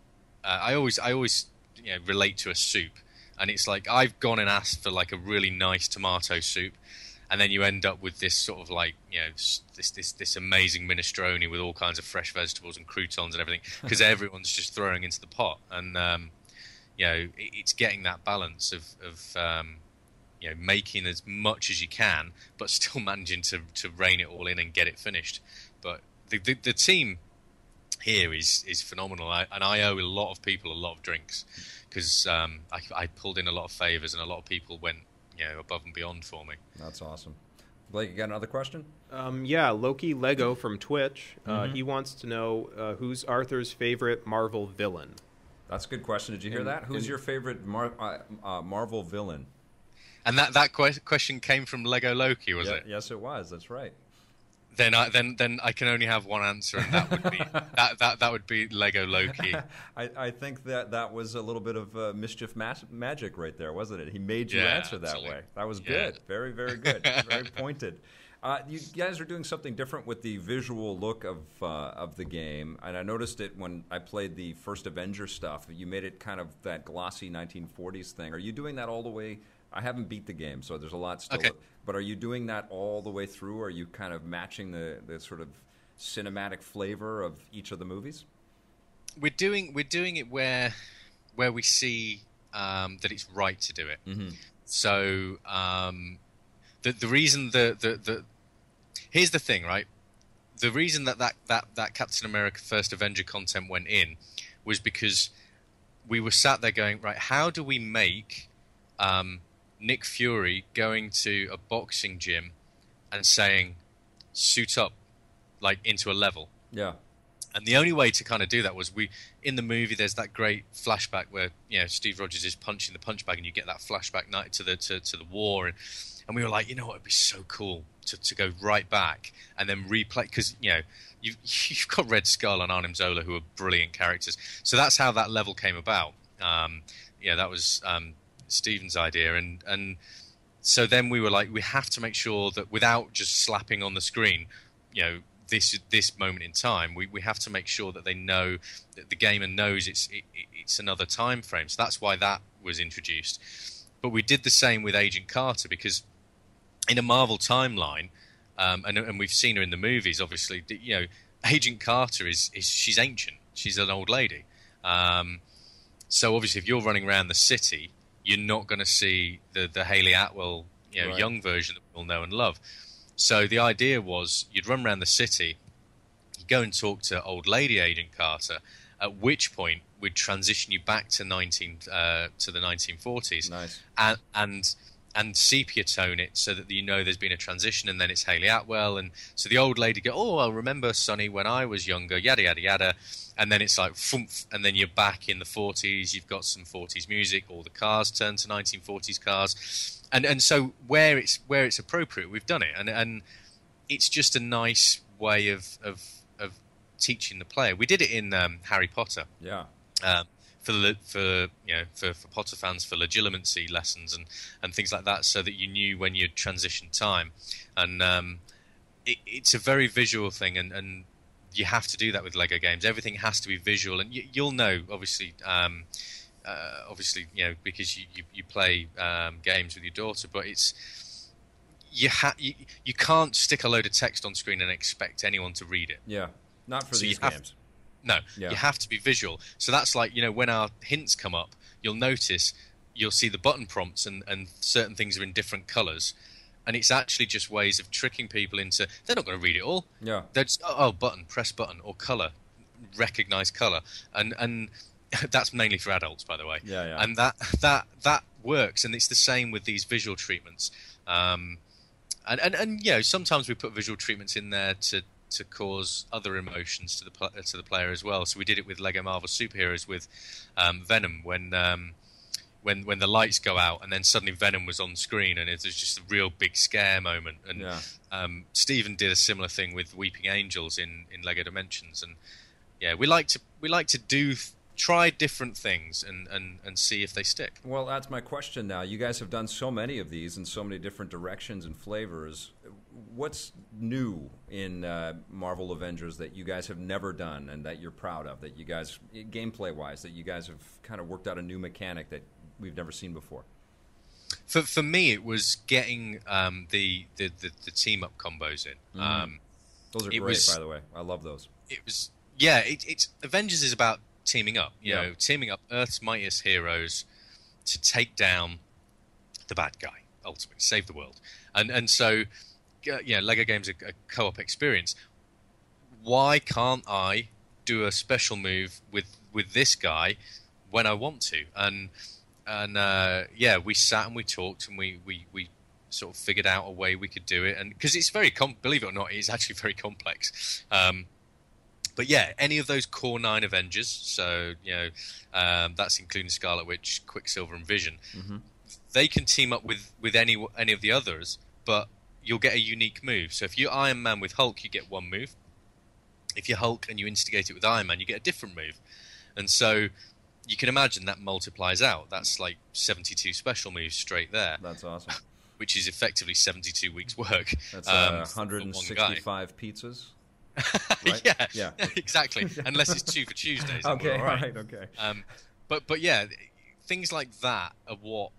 Uh, I always I always you know relate to a soup, and it's like I've gone and asked for like a really nice tomato soup. And then you end up with this sort of like you know this this this amazing minestrone with all kinds of fresh vegetables and croutons and everything because everyone's just throwing into the pot and um, you know, it's getting that balance of, of um, you know, making as much as you can, but still managing to, to rein it all in and get it finished. But the, the, the team here is, is phenomenal, I, and I owe a lot of people a lot of drinks because um, I, I pulled in a lot of favors and a lot of people went, you know, above and beyond for me. That's awesome. Blake, you got another question? Um, yeah, Loki Lego from Twitch. Uh, Mm-hmm. He wants to know uh, who's Arthur's favorite Marvel villain. That's a good question. Did you hear And- that? Who's and- your favorite Mar- uh, uh, Marvel villain? And that, that que- question came from Lego Loki, was Yeah, it? Yes, it was. That's right. Then I then then I can only have one answer, and that would be that, that that would be Lego Loki. I, I think that that was a little bit of uh, mischief ma- magic right there, wasn't it? He made you Yeah, answer that absolutely. way. That was Yeah. good. Very, very good. very pointed. Uh, you guys are doing something different with the visual look of uh, of the game, and I noticed it when I played the first Avenger stuff. You made it kind of that glossy 1940s thing. Are you doing that all the way? I haven't beat the game, so there's a lot still. Okay. But are you doing that all the way through? Are you kind of matching the, the sort of cinematic flavor of each of the movies? we're doing we're doing it where where we see um, that it's right to do it. Mm-hmm. So um, the the reason the, the the here's the thing, right? The reason that, that that that Captain America First Avenger content went in was because we were sat there going, right, how do we make um, Nick Fury going to a boxing gym and saying, suit up, like into a level? Yeah. And the only way to kind of do that was we in the movie. There's that great flashback where you know Steve Rogers is punching the punch bag, and you get that flashback night to the to, to the war, and and we were like, you know what, it'd be so cool to, to go right back and then replay because you know you've you've got Red Skull and Arnim Zola who are brilliant characters. So that's how that level came about. Um, yeah, that was um, Steven's idea, and and so then we were like, we have to make sure that without just slapping on the screen, you know, this this moment in time, we, we have to make sure that they know that the gamer knows it's it, it's another time frame. So that's why that was introduced. But we did the same with Agent Carter because in a Marvel timeline, um, and, and we've seen her in the movies. Obviously, you know, Agent Carter is, is she's ancient. She's an old lady. Um, so obviously, if you're running around the city, you're not going to see the the Hayley Atwell, you know, Right. young version that we all know and love. So the idea was you'd run around the city, you'd go and talk to old lady Agent Carter, at which point we'd transition you back to nineteen uh, to the 1940s, Nice. and and and sepia tone it so that you know there's been a transition, and then it's Hayley Atwell, and so the old lady go, oh, I remember Sonny when I was younger, yada yada yada, and then it's like, fumph, and then you're back in the 40s. You've got some 40s music, all the cars turn to 1940s cars, and and so where it's where it's appropriate, we've done it, and and it's just a nice way of of of teaching the player. We did it in um, Harry Potter Yeah. um, for the, for you know for, for Potter fans for Legilimency lessons and, and things like that, so that you knew when you'd transition time, and um, it, it's a very visual thing, and, and you have to do that with Lego games. Everything has to be visual, and you, you'll know obviously. Um, uh, obviously, you know because you, you, you play um, games with your daughter, but it's you, ha- you you can't stick a load of text on screen and expect anyone to read it. Yeah. Not for So these games. No, Yeah. you have to be visual. So that's like, you know, when our hints come up, you'll notice you'll see the button prompts and, and certain things are in different colors. And it's actually just ways of tricking people into, they're not going to read it all. Yeah. They're just, oh, oh, button, press button, or color, recognize color. And, and that's mainly for adults, by the way. Yeah, yeah. And that that that works, and it's the same with these visual treatments. Um, and, and and you know, sometimes we put visual treatments in there to to cause other emotions to the to the player as well. So we did it with Lego Marvel Superheroes with um, Venom when. Um, when, when the lights go out and then suddenly Venom was on screen and it was just a real big scare moment and Yeah. um, Stephen did a similar thing with Weeping Angels in, in Lego Dimensions, and yeah, we like to we like to do try different things and, and, and see if they stick. Well, that's my question now. You guys have done so many of these in so many different directions and flavors. What's new in uh, Marvel Avengers that you guys have never done and that you're proud of? That you guys, gameplay wise, that you guys have kind of worked out a new mechanic that we've never seen before? For for me, it was getting um, the, the, the the team up combos in. Um, Those are great, was- by the way. I love those. it was yeah, it, it's Avengers is about teaming up. You Yeah. know, teaming up Earth's mightiest heroes to take down the bad guy ultimately, save the world. And and so uh, yeah, Lego games are a co-op experience. Why can't I do a special move with with this guy when I want to? And and uh, yeah, we sat and we talked and we we we sort of figured out a way we could do it and because it's very com- believe it or not it's actually very complex um, but yeah, any of those core nine Avengers, so you know um, that's including Scarlet Witch, Quicksilver, and Vision. They can team up with with any any of the others, but you'll get a unique move. So if you're Iron Man with Hulk, you get one move. If you're Hulk and you instigate it with Iron Man, you get a different move. And so you can imagine that multiplies out. That's like 72 special moves straight there, That's awesome. which is effectively 72 weeks work. That's um, uh, for one guy. 165 pizzas. right? yeah, Yeah. exactly. Unless it's two for Tuesdays. Okay, all right. okay. Um, but but yeah, things like that are what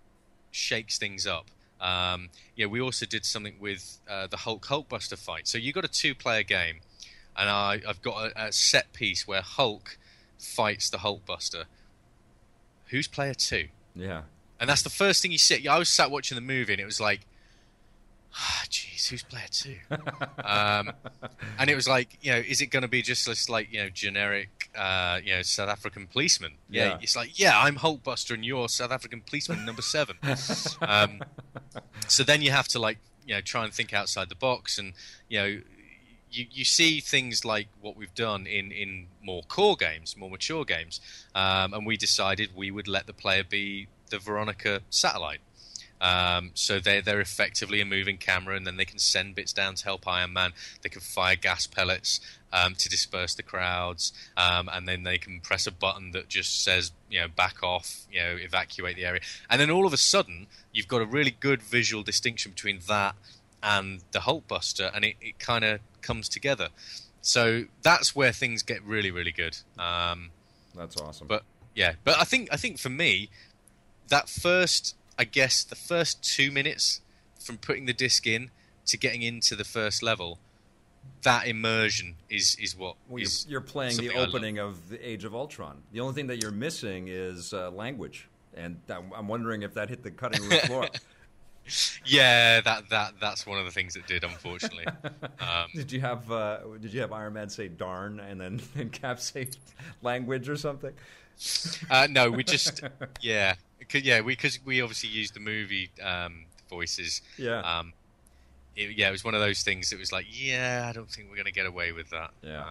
shakes things up. Um, yeah, we also did something with uh, the Hulk Hulkbuster fight. So you got a two-player game, and I, I've got a, a set piece where Hulk fights the Hulkbuster. Who's player two? Yeah. And that's the first thing you see. I was sat watching the movie, and it was like, ah, jeez, who's player two? um, and it was like, you know, is it going to be just this like, you know, generic, uh, you know, South African policeman? Yeah, Yeah. it's like, yeah, I'm Hulkbuster, and you're South African policeman number seven. um, so then you have to like, you know, try and think outside the box, and you know. You, you see things like what we've done in, in more core games, more mature games, um, and we decided we would let the player be the Veronica satellite. Um, so they're, they're effectively a moving camera, and then they can send bits down to help Iron Man. They can fire gas pellets um, to disperse the crowds, um, and then they can press a button that just says, you know, back off, you know, evacuate the area. And then all of a sudden, you've got a really good visual distinction between that and the Hulkbuster, and it, it kind of comes together. So that's where things get really, really good. Um, That's awesome. but yeah, but I think I think for me, that first, I guess, the first two minutes from putting the disc in to getting into the first level, that immersion is is what Well, you're, is you're playing the something I love. opening of the Age of Ultron. The only thing that you're missing is uh, language, and I'm I'm wondering if that hit the cutting room floor. Yeah, that that that's one of the things it did, unfortunately. um, did you have uh, Did you have Iron Man say "darn" and then and Cap say language or something? uh, no, we just yeah, 'cause- yeah, we because we obviously used the movie um, voices. Yeah. Um, it, yeah, it was one of those things that was like, yeah, I don't think we're going to get away with that. Yeah.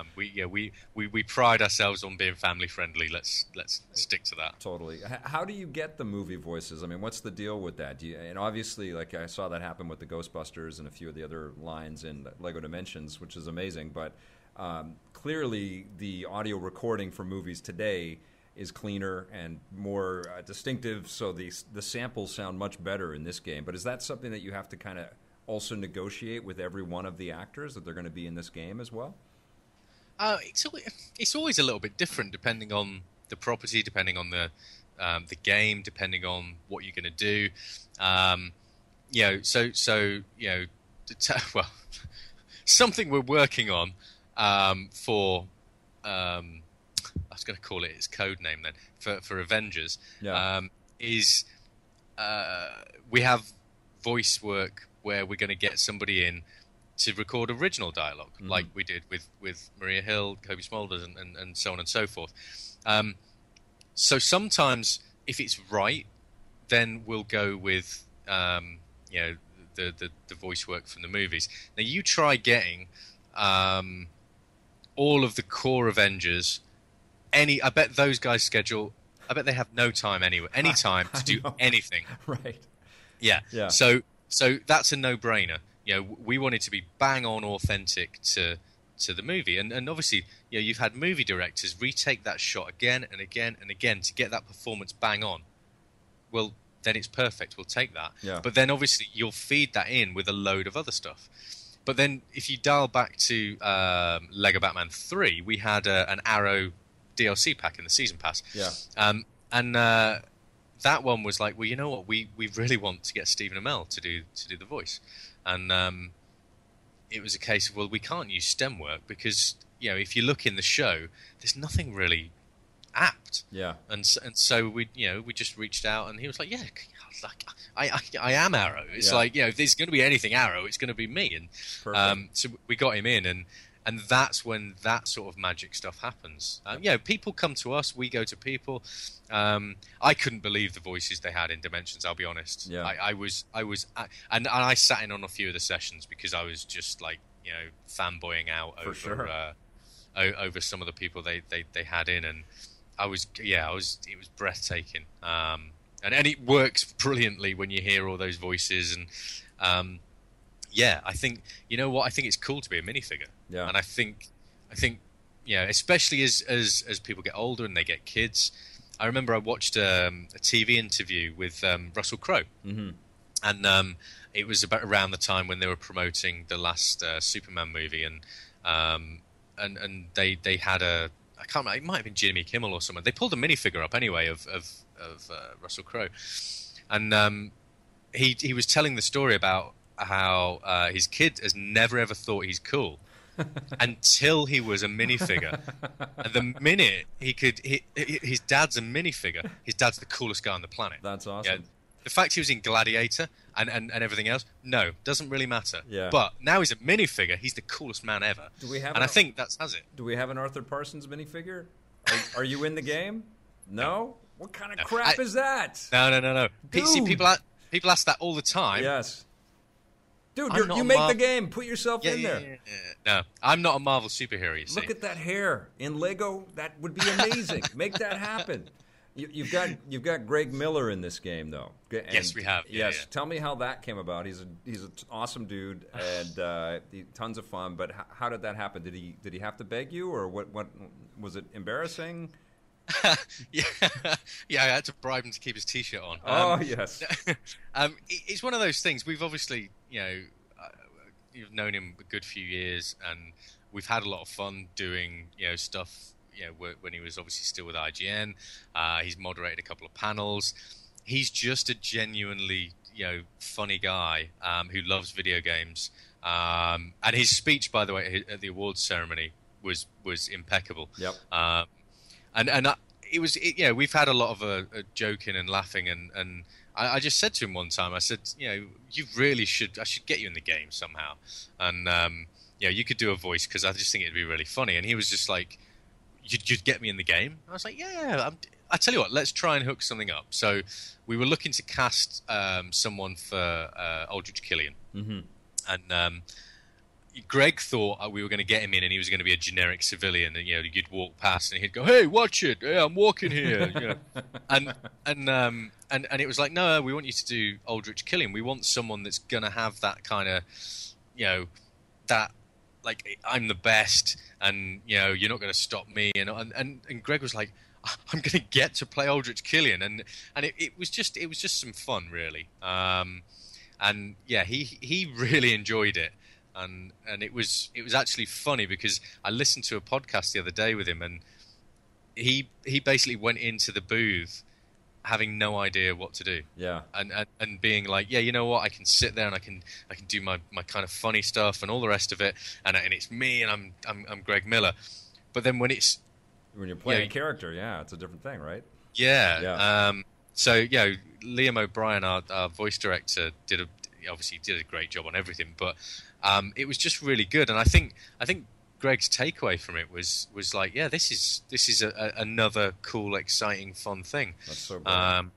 Um, we yeah we, we, we pride ourselves on being family friendly. Let's let's stick to that. Totally. How do you get the movie voices? I mean, what's the deal with that? Do you, and obviously, like I saw that happen with the Ghostbusters and a few of the other lines in Lego Dimensions, which is amazing. But um, clearly, the audio recording for movies today is cleaner and more uh, distinctive, so the the samples sound much better in this game. But is that something that you have to kind of also negotiate with every one of the actors that they're going to be in this game as well? Uh, it's always, it's always a little bit different depending on the property, depending on the um, the game, depending on what you're going to do. Um, you know, so so you know, well, something we're working on um, for. Um, I was going to call it its code name then for for Avengers. Yeah. Um, is uh, we have voice work where we're going to get somebody in to record original dialog like we did with, with Maria Hill, Cobie Smulders, and, and, and so on and so forth. Um, so sometimes if it's right, then we'll go with um, you know the, the the voice work from the movies. Now you try getting um, all of the core Avengers. Any, I bet those guys schedule. I bet they have no time anyway, any time to do anything. Right. Yeah. Yeah. So so that's a no brainer. You know, we wanted to be bang on authentic to to the movie, and and obviously, you know, you've had movie directors retake that shot again and again and again to get that performance bang on. Well, then it's perfect. We'll take that. Yeah. But then obviously you'll feed that in with a load of other stuff. But then if you dial back to um, Lego Batman Three, we had uh, an Arrow DLC pack in the season pass. Yeah. Um, and uh, that one was like, well, you know what? We we really want to get Stephen Amell to do to do the voice, and um, it was a case of well, we can't use stem work because you know if you look in the show, there's nothing really apt, Yeah. and s- and so we you know we just reached out, and he was like, yeah, like I I, I am Arrow. It's Yeah. like you know if there's going to be anything Arrow, it's going to be me, and um, so we got him in, and and that's when that sort of magic stuff happens. Um, you know, people come to us, we go to people. Um, I couldn't believe the voices they had in Dimensions. I'll be honest. Yeah. I, I was, I was, and, and I sat in on a few of the sessions because I was just like, you know, fanboying out For over sure. uh, o- over some of the people they, they, they had in, and I was, yeah, I was, it was breathtaking. Um, and and it works brilliantly when you hear all those voices and. Um, yeah, I think you know what I think it's cool to be a minifigure, Yeah. and I think I think yeah, especially as as as people get older and they get kids. I remember I watched um, a TV interview with um, Russell Crowe, hmm and um, it was about around the time when they were promoting the last uh, Superman movie, and um, and and they they had a I can't remember, it might have been Jimmy Kimmel or someone. They pulled a minifigure up anyway of of, of uh, Russell Crowe, and um, he he was telling the story about how uh, his kid has never ever thought he's cool. until he was a minifigure, and the minute he could, he, his dad's a minifigure. His dad's the coolest guy on the planet. That's Yeah, awesome. the fact he was in Gladiator and, and, and everything else, no, doesn't really matter. Yeah. But now he's a minifigure. He's the coolest man ever. Do we have and I think that has it. Do we have an Arthur Parsons minifigure? Are, are you in the game? No. What kind of No. crap I- is that? No, no, no, no. Pe- See, people people ask that all the time. Yes. Dude, you make Mar- the game. Put yourself Yeah, in yeah, there. yeah. No, I'm not a Marvel superhero. You see. Look at that hair in Lego. That would be amazing. Make that happen. You, you've got you've got Greg Miller in this game though. And- Yes, we have. Yes, tell me how that came about. He's a he's an awesome dude and uh, he, tons of fun. But how, how did that happen? Did he did he have to beg you or what? What was it embarrassing? yeah, yeah. I had to bribe him to keep his T-shirt on. oh Um, yes, um, it- it's one of those things. We've obviously, you know, uh, you've known him a good few years, and we've had a lot of fun doing, you know, stuff. You know, when he was obviously still with IGN, uh, he's moderated a couple of panels. He's just a genuinely, you know, funny guy um, who loves video games. Um, and his speech, by the way, at the awards ceremony was was impeccable. yep. Um, and and I, it was it, you know we've had a lot of uh, uh, joking and laughing and and I, I just said to him one time I said you know you really should I should get you in the game somehow. And um, you know you could do a voice because I just think it'd be really funny. And he was just like you'd, you'd get me in the game? I was like yeah I'm, I tell you what let's try and hook something up. So we were looking to cast um, someone for uh, Aldrich Killian. Hmm and um, Greg thought uh, we were going to get him in, and he was going to be a generic civilian, and you know, you'd walk past, and he'd go, "Hey, watch it! Hey, I'm walking here," you know. and and um, and and it was like, no, we want you to do Aldrich Killian. We want someone that's going to have that kind of, you know, that like I'm the best, and you know, you're not going to stop me, and and and, and Greg was like. I'm going to get to play Aldrich Killian, and and it, it was just it was just some fun, really. Um, and yeah, he he really enjoyed it, and and it was it was actually funny because I listened to a podcast the other day with him, and he he basically went into the booth having no idea what to do, Yeah. and, and and being like, yeah, you know what, I can sit there and I can I can do my, my kind of funny stuff and all the rest of it, and and it's me and I'm I'm, I'm Greg Miller, but then when it's When you're playing a character, yeah, it's a different thing, right? yeah. Yeah. Um, so yeah, Liam O'Brien, our, our voice director, did a obviously did a great job on everything, but um, it was just really good. And I think I think Greg's takeaway from it was was like, yeah, this is this is a, a, another cool, exciting, fun thing. That's so. Um,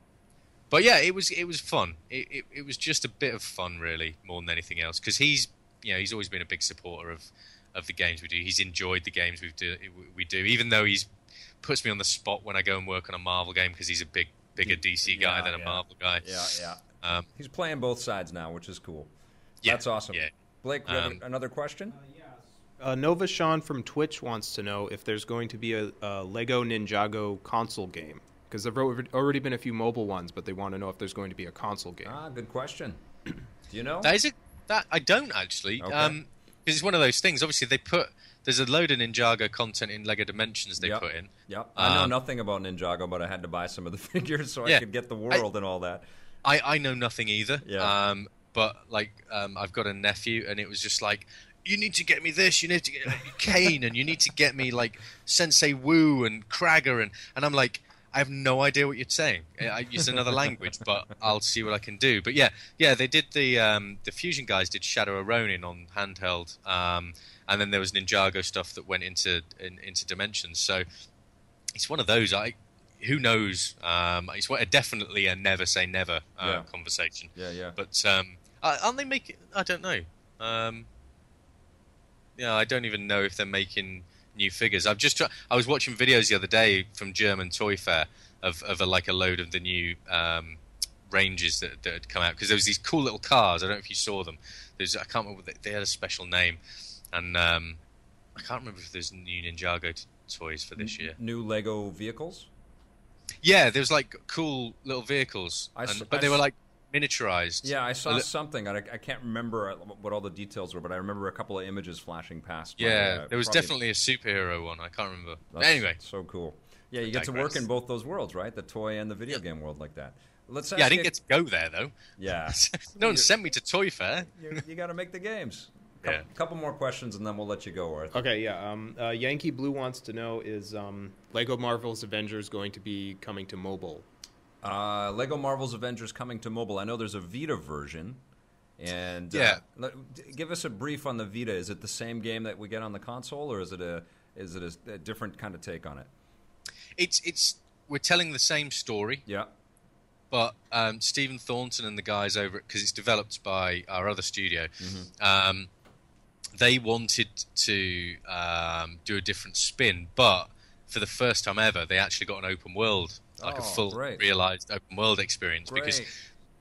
but yeah, it was it was fun. It, it it was just a bit of fun, really, more than anything else. Because he's you know he's always been a big supporter of of the games we do. He's enjoyed the games we do we do, even though he's puts me on the spot when I go and work on a Marvel game because he's a big bigger DC guy Yeah, than a yeah. Marvel guy. yeah, yeah. Um, He's playing both sides now, which is cool. Yeah, That's awesome. yeah. Blake, you have Um, another question? Uh, yes. Uh, Nova Sean from Twitch wants to know if there's going to be a, a Lego Ninjago console game because there've already been a few mobile ones, but they want to know if there's going to be a console game. Ah, good question. Do you know? That is a that I don't actually. Okay. Um, because it's one of those things. Obviously, they put there's a load of Ninjago content in Lego Dimensions they Yep. put in. Yep. I know Um, nothing about Ninjago, but I had to buy some of the figures so I could get the world and all that. I I know nothing either. Yeah. Um, but like um, I've got a nephew, and it was just like. You need to get me this. You need to get Kane, and you need to get me like Sensei Wu and Kragger, and and I'm like, I have no idea what you're saying. I- It's another language, but I'll see what I can do. But yeah, yeah, they did the um, the Fusion guys did Shadow of Ronin on handheld, um, and then there was Ninjago stuff that went into in, into Dimensions. So it's one of those. I who knows? Um, it's what- definitely a never say never uh, Yeah. conversation. Yeah, yeah. But um, aren't they making? I don't know. Um, yeah, I don't even know if they're making new figures. I've just try- I was watching videos the other day from German Toy Fair of of a, like a load of the new um, ranges that, that had come out because there was these cool little cars. I don't know if you saw them. There's I can't remember. They, they had a special name, and um, I can't remember if there's new Ninjago t- toys for this year. New Lego vehicles? Yeah, there was like cool little vehicles, s- and- but I they were like miniaturized. Yeah, I saw li- something. I, I can't remember what all the details were, but I remember a couple of images flashing past. my, Yeah, uh, there was probably- definitely a superhero one. I can't remember. That's anyway, so cool. Yeah, you get to work in both those worlds, right? The toy and the video game world, like that. Let's. Yeah, I didn't you- get to go there though. Yeah, no one sent me to Toy Fair. you, you got to make the games. Couple, Yeah. couple more questions, and then we'll let you go, Arthur. Okay, yeah. Um, uh, Yankee Blue wants to know is um, Lego Marvel's Avengers going to be coming to mobile? Uh, Lego Marvel's Avengers coming to mobile. I know there's a Vita version, and uh, Yeah. let- give us a brief on the Vita. Is it the same game that we get on the console, or is it a is it a, a different kind of take on it? It's it's we're telling the same story, Yeah, but um, Stephen Thornton and the guys over because it's developed by our other studio. Mm-hmm. Um, they wanted to um, do a different spin, but for the first time ever, they actually got an open world, like a Oh, full great. realized open world experience because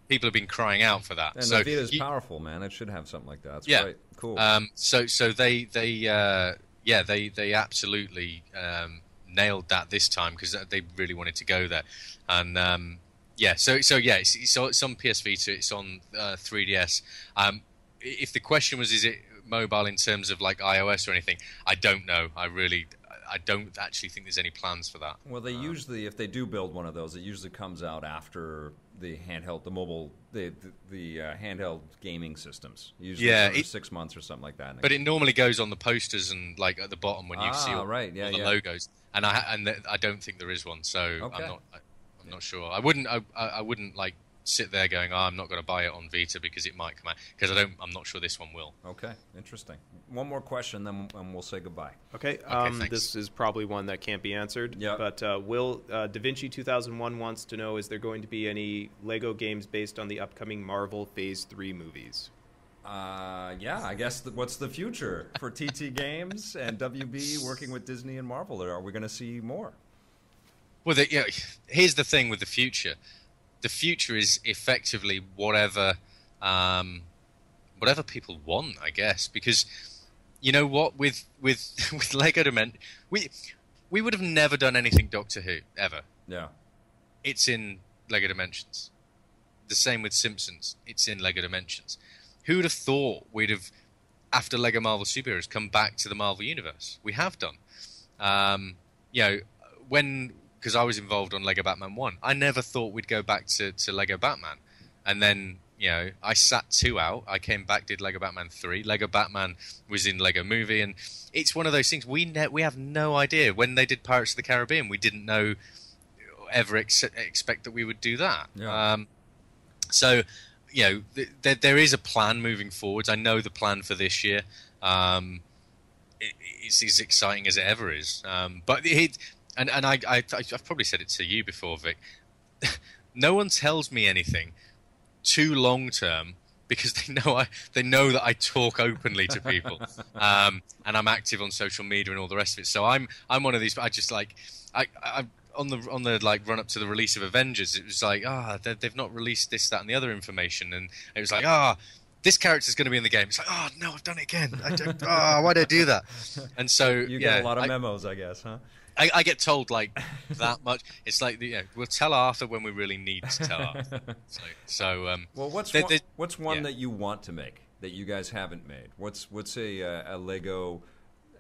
people have been crying out for that. and so the you- powerful, man. It should have something like that. That's Yeah. great. Cool. Um, so so they they uh, yeah they they absolutely um, nailed that this time because they really wanted to go there, and um, yeah so so yeah it's, it's, it's on PS Vita it's on uh, 3DS. Um, if the question was is it mobile in terms of like iOS or anything, I don't know. I really I don't actually think there's any plans for that. Well, they usually, if they do build one of those, it usually comes out after the handheld, the mobile, the the, the uh, handheld gaming systems. Usually, Yeah, it- six months or something like that. But it normally goes on the posters and like at the bottom when you see Ah, all, right, yeah, all the yeah. logos. And I and th- I don't think there is one, so Okay. I'm not I, I'm not sure. I wouldn't I, I I wouldn't like sit there going, oh, I'm not going to buy it on Vita because it might come out because I don't. I'm not sure this one will. okay, interesting. One more question, then and we'll say goodbye. Okay, um, this is probably one that can't be answered. Yeah. But uh, Will uh, Da Vinci 2001 wants to know: Is there going to be any Lego games based on the upcoming Marvel Phase Three movies? Uh, yeah, I guess the, what's the future for TT Games and WB working with Disney and Marvel? Are we going to see more? Well, the, you know, here's the thing with the future. The future is effectively whatever, um, whatever people want, I guess. Because you know what, with with with Lego Dimension, we we would have never done anything Doctor Who ever. Yeah, It's in Lego Dimensions. The same with Simpsons. It's in Lego Dimensions. Who would have thought we'd have, after Lego Marvel Superheroes, come back to the Marvel Universe? We have done. Um, you know, when because I was involved on Lego Batman One, I never thought we'd go back to, to Lego Batman, and then you know I sat two out. I came back, did Lego Batman Three. Lego Batman was in Lego Movie, and it's one of those things we ne- we have no idea. When they did Pirates of the Caribbean, we didn't know ever ex- expect that we would do that. Yeah. Um, so, you know, th- there there is a plan moving forwards. I know the plan for this year. Um, it, it's as exciting as it ever is. Um, but it, and and I, I I've probably said it to you before, Vic. no one tells me anything too long term because they know I they know that I talk openly to people, um, and I'm active on social media and all the rest of it. So I'm I'm one of these. I just like I. I on the on the like run up to the release of Avengers, it was like ah oh, they've not released this that and the other information, and it was like ah oh, this character's going to be in the game. It's like oh no I've done it again. I don't, oh why did I do that? And so you yeah, get a lot of I, memos, I guess, huh? I, I, get told like that much. It's like you know, we'll tell Arthur when we really need to tell Arthur. So, so um, well, what's they, one, they, what's one yeah. that you want to make that you guys haven't made? What's what's a a Lego?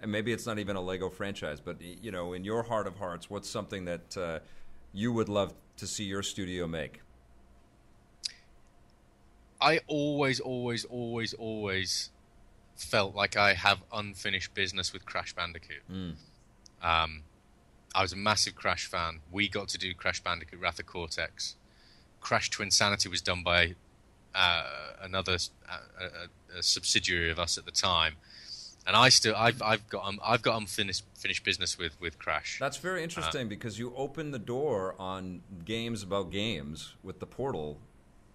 And maybe it's not even a Lego franchise, but you know, in your heart of hearts, what's something that uh, you would love to see your studio make? I always, always, always, always felt like I have unfinished business with Crash Bandicoot. Mm. Um, I was a massive Crash fan. We got to do Crash Bandicoot Wrath of Cortex. Crash Twinsanity was done by uh, another uh, a, a, subsidiary of us at the time, and I still I've, I've got um, I've got unfinished finished business with, with Crash. That's very interesting uh, because you open the door on games about games with the portal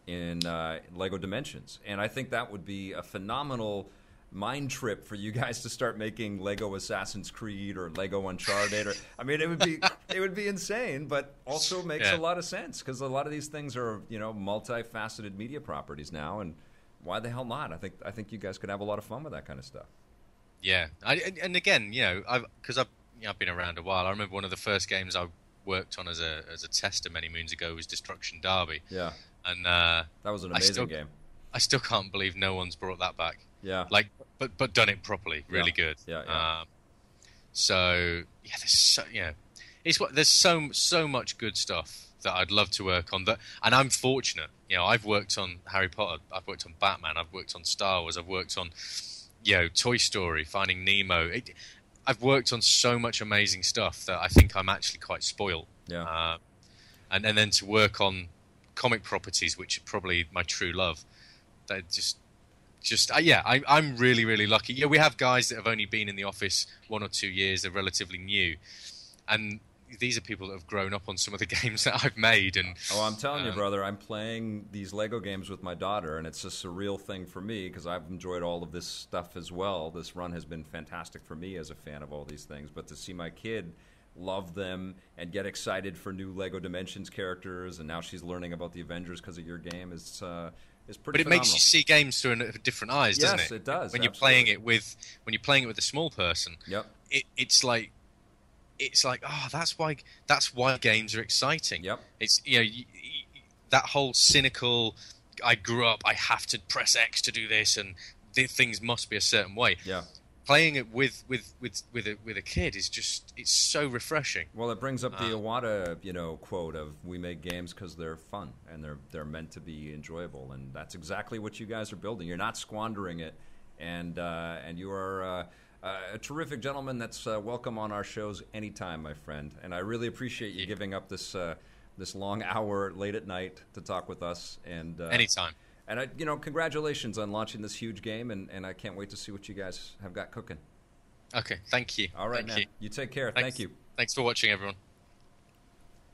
in uh, Lego Dimensions, and I think that would be a phenomenal mind trip for you guys to start making Lego Assassin's Creed or Lego Uncharted or I mean it would be it would be insane but also makes Yeah. a lot of sense because a lot of these things are you know multifaceted media properties now and why the hell not I think I think you guys could have a lot of fun with that kind of stuff Yeah, I, and- again, you know, I've because I've you know, I've been around a while. I remember one of the first games I worked on as a as a tester many moons ago was Destruction Derby, yeah and uh, that was an I amazing still- game I still can't believe no one's brought that back. Yeah Like, but but done it properly, really Yeah. good. Yeah, yeah. Um, so yeah, there's so yeah, it's what there's so so much good stuff that I'd love to work on. That and I'm fortunate. You know, I've worked on Harry Potter, I've worked on Batman, I've worked on Star Wars, I've worked on you know Toy Story, Finding Nemo. It, I've worked on so much amazing stuff that I think I'm actually quite spoiled. yeah Uh, and and then to work on comic properties, which are probably my true love. That just, just uh, yeah, I, I'm really really lucky. Yeah, we have guys that have only been in the office one or two years. They're relatively new, and these are people that have grown up on some of the games that I've made. And Oh, I'm telling you, Um, brother, I'm playing these Lego games with my daughter, and it's a surreal thing for me because I've enjoyed all of this stuff as well. This run has been fantastic for me as a fan of all these things, but to see my kid love them and get excited for new Lego Dimensions characters, and now she's learning about the Avengers because of your game is uh, is pretty. but it makes you see games through different eyes, doesn't Yes, it? it does, When you're playing it with when you're playing it with a small person, Yep. it, it's like it's like oh that's why that's why games are exciting Yep. it's you know y y that whole cynical i grew up i have to press x to do this and th- things must be a certain way Yeah. Playing it with with with with a, with a kid is just it's so refreshing Well, it brings up the Uh, Iwata, you know, quote of "We make games because they're fun and they're they're meant to be enjoyable," and that's exactly what you guys are building. You're not squandering it, and uh, and you are uh, uh, a terrific gentleman that's uh, welcome on our shows anytime, my friend. And I really appreciate you giving up this uh, this long hour late at night to talk with us. And uh, anytime and I, you know, congratulations on launching this huge game, and, and I can't wait to see what you guys have got cooking. okay thank you All right, thank man. you. You take care. Thanks. Thank you. thanks for watching everyone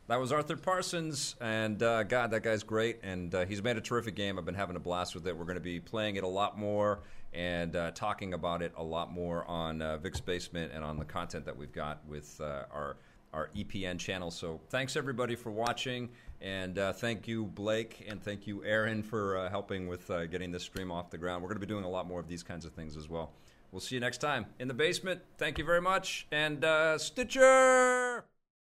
That was Arthur Parsons, and uh, God, that guy's great, and uh, he's made a terrific game. I've been having a blast with it. We're going to be playing it a lot more and uh, talking about it a lot more on uh, Vic's Basement and on the content that we've got with uh, our our EPN channel. So thanks everybody for watching, and uh, thank you Blake and thank you Aaron for uh, helping with uh, getting this stream off the ground. We're going to be doing a lot more of these kinds of things as well. We'll see you next time in the basement. Thank you very much, and uh, Stitcher.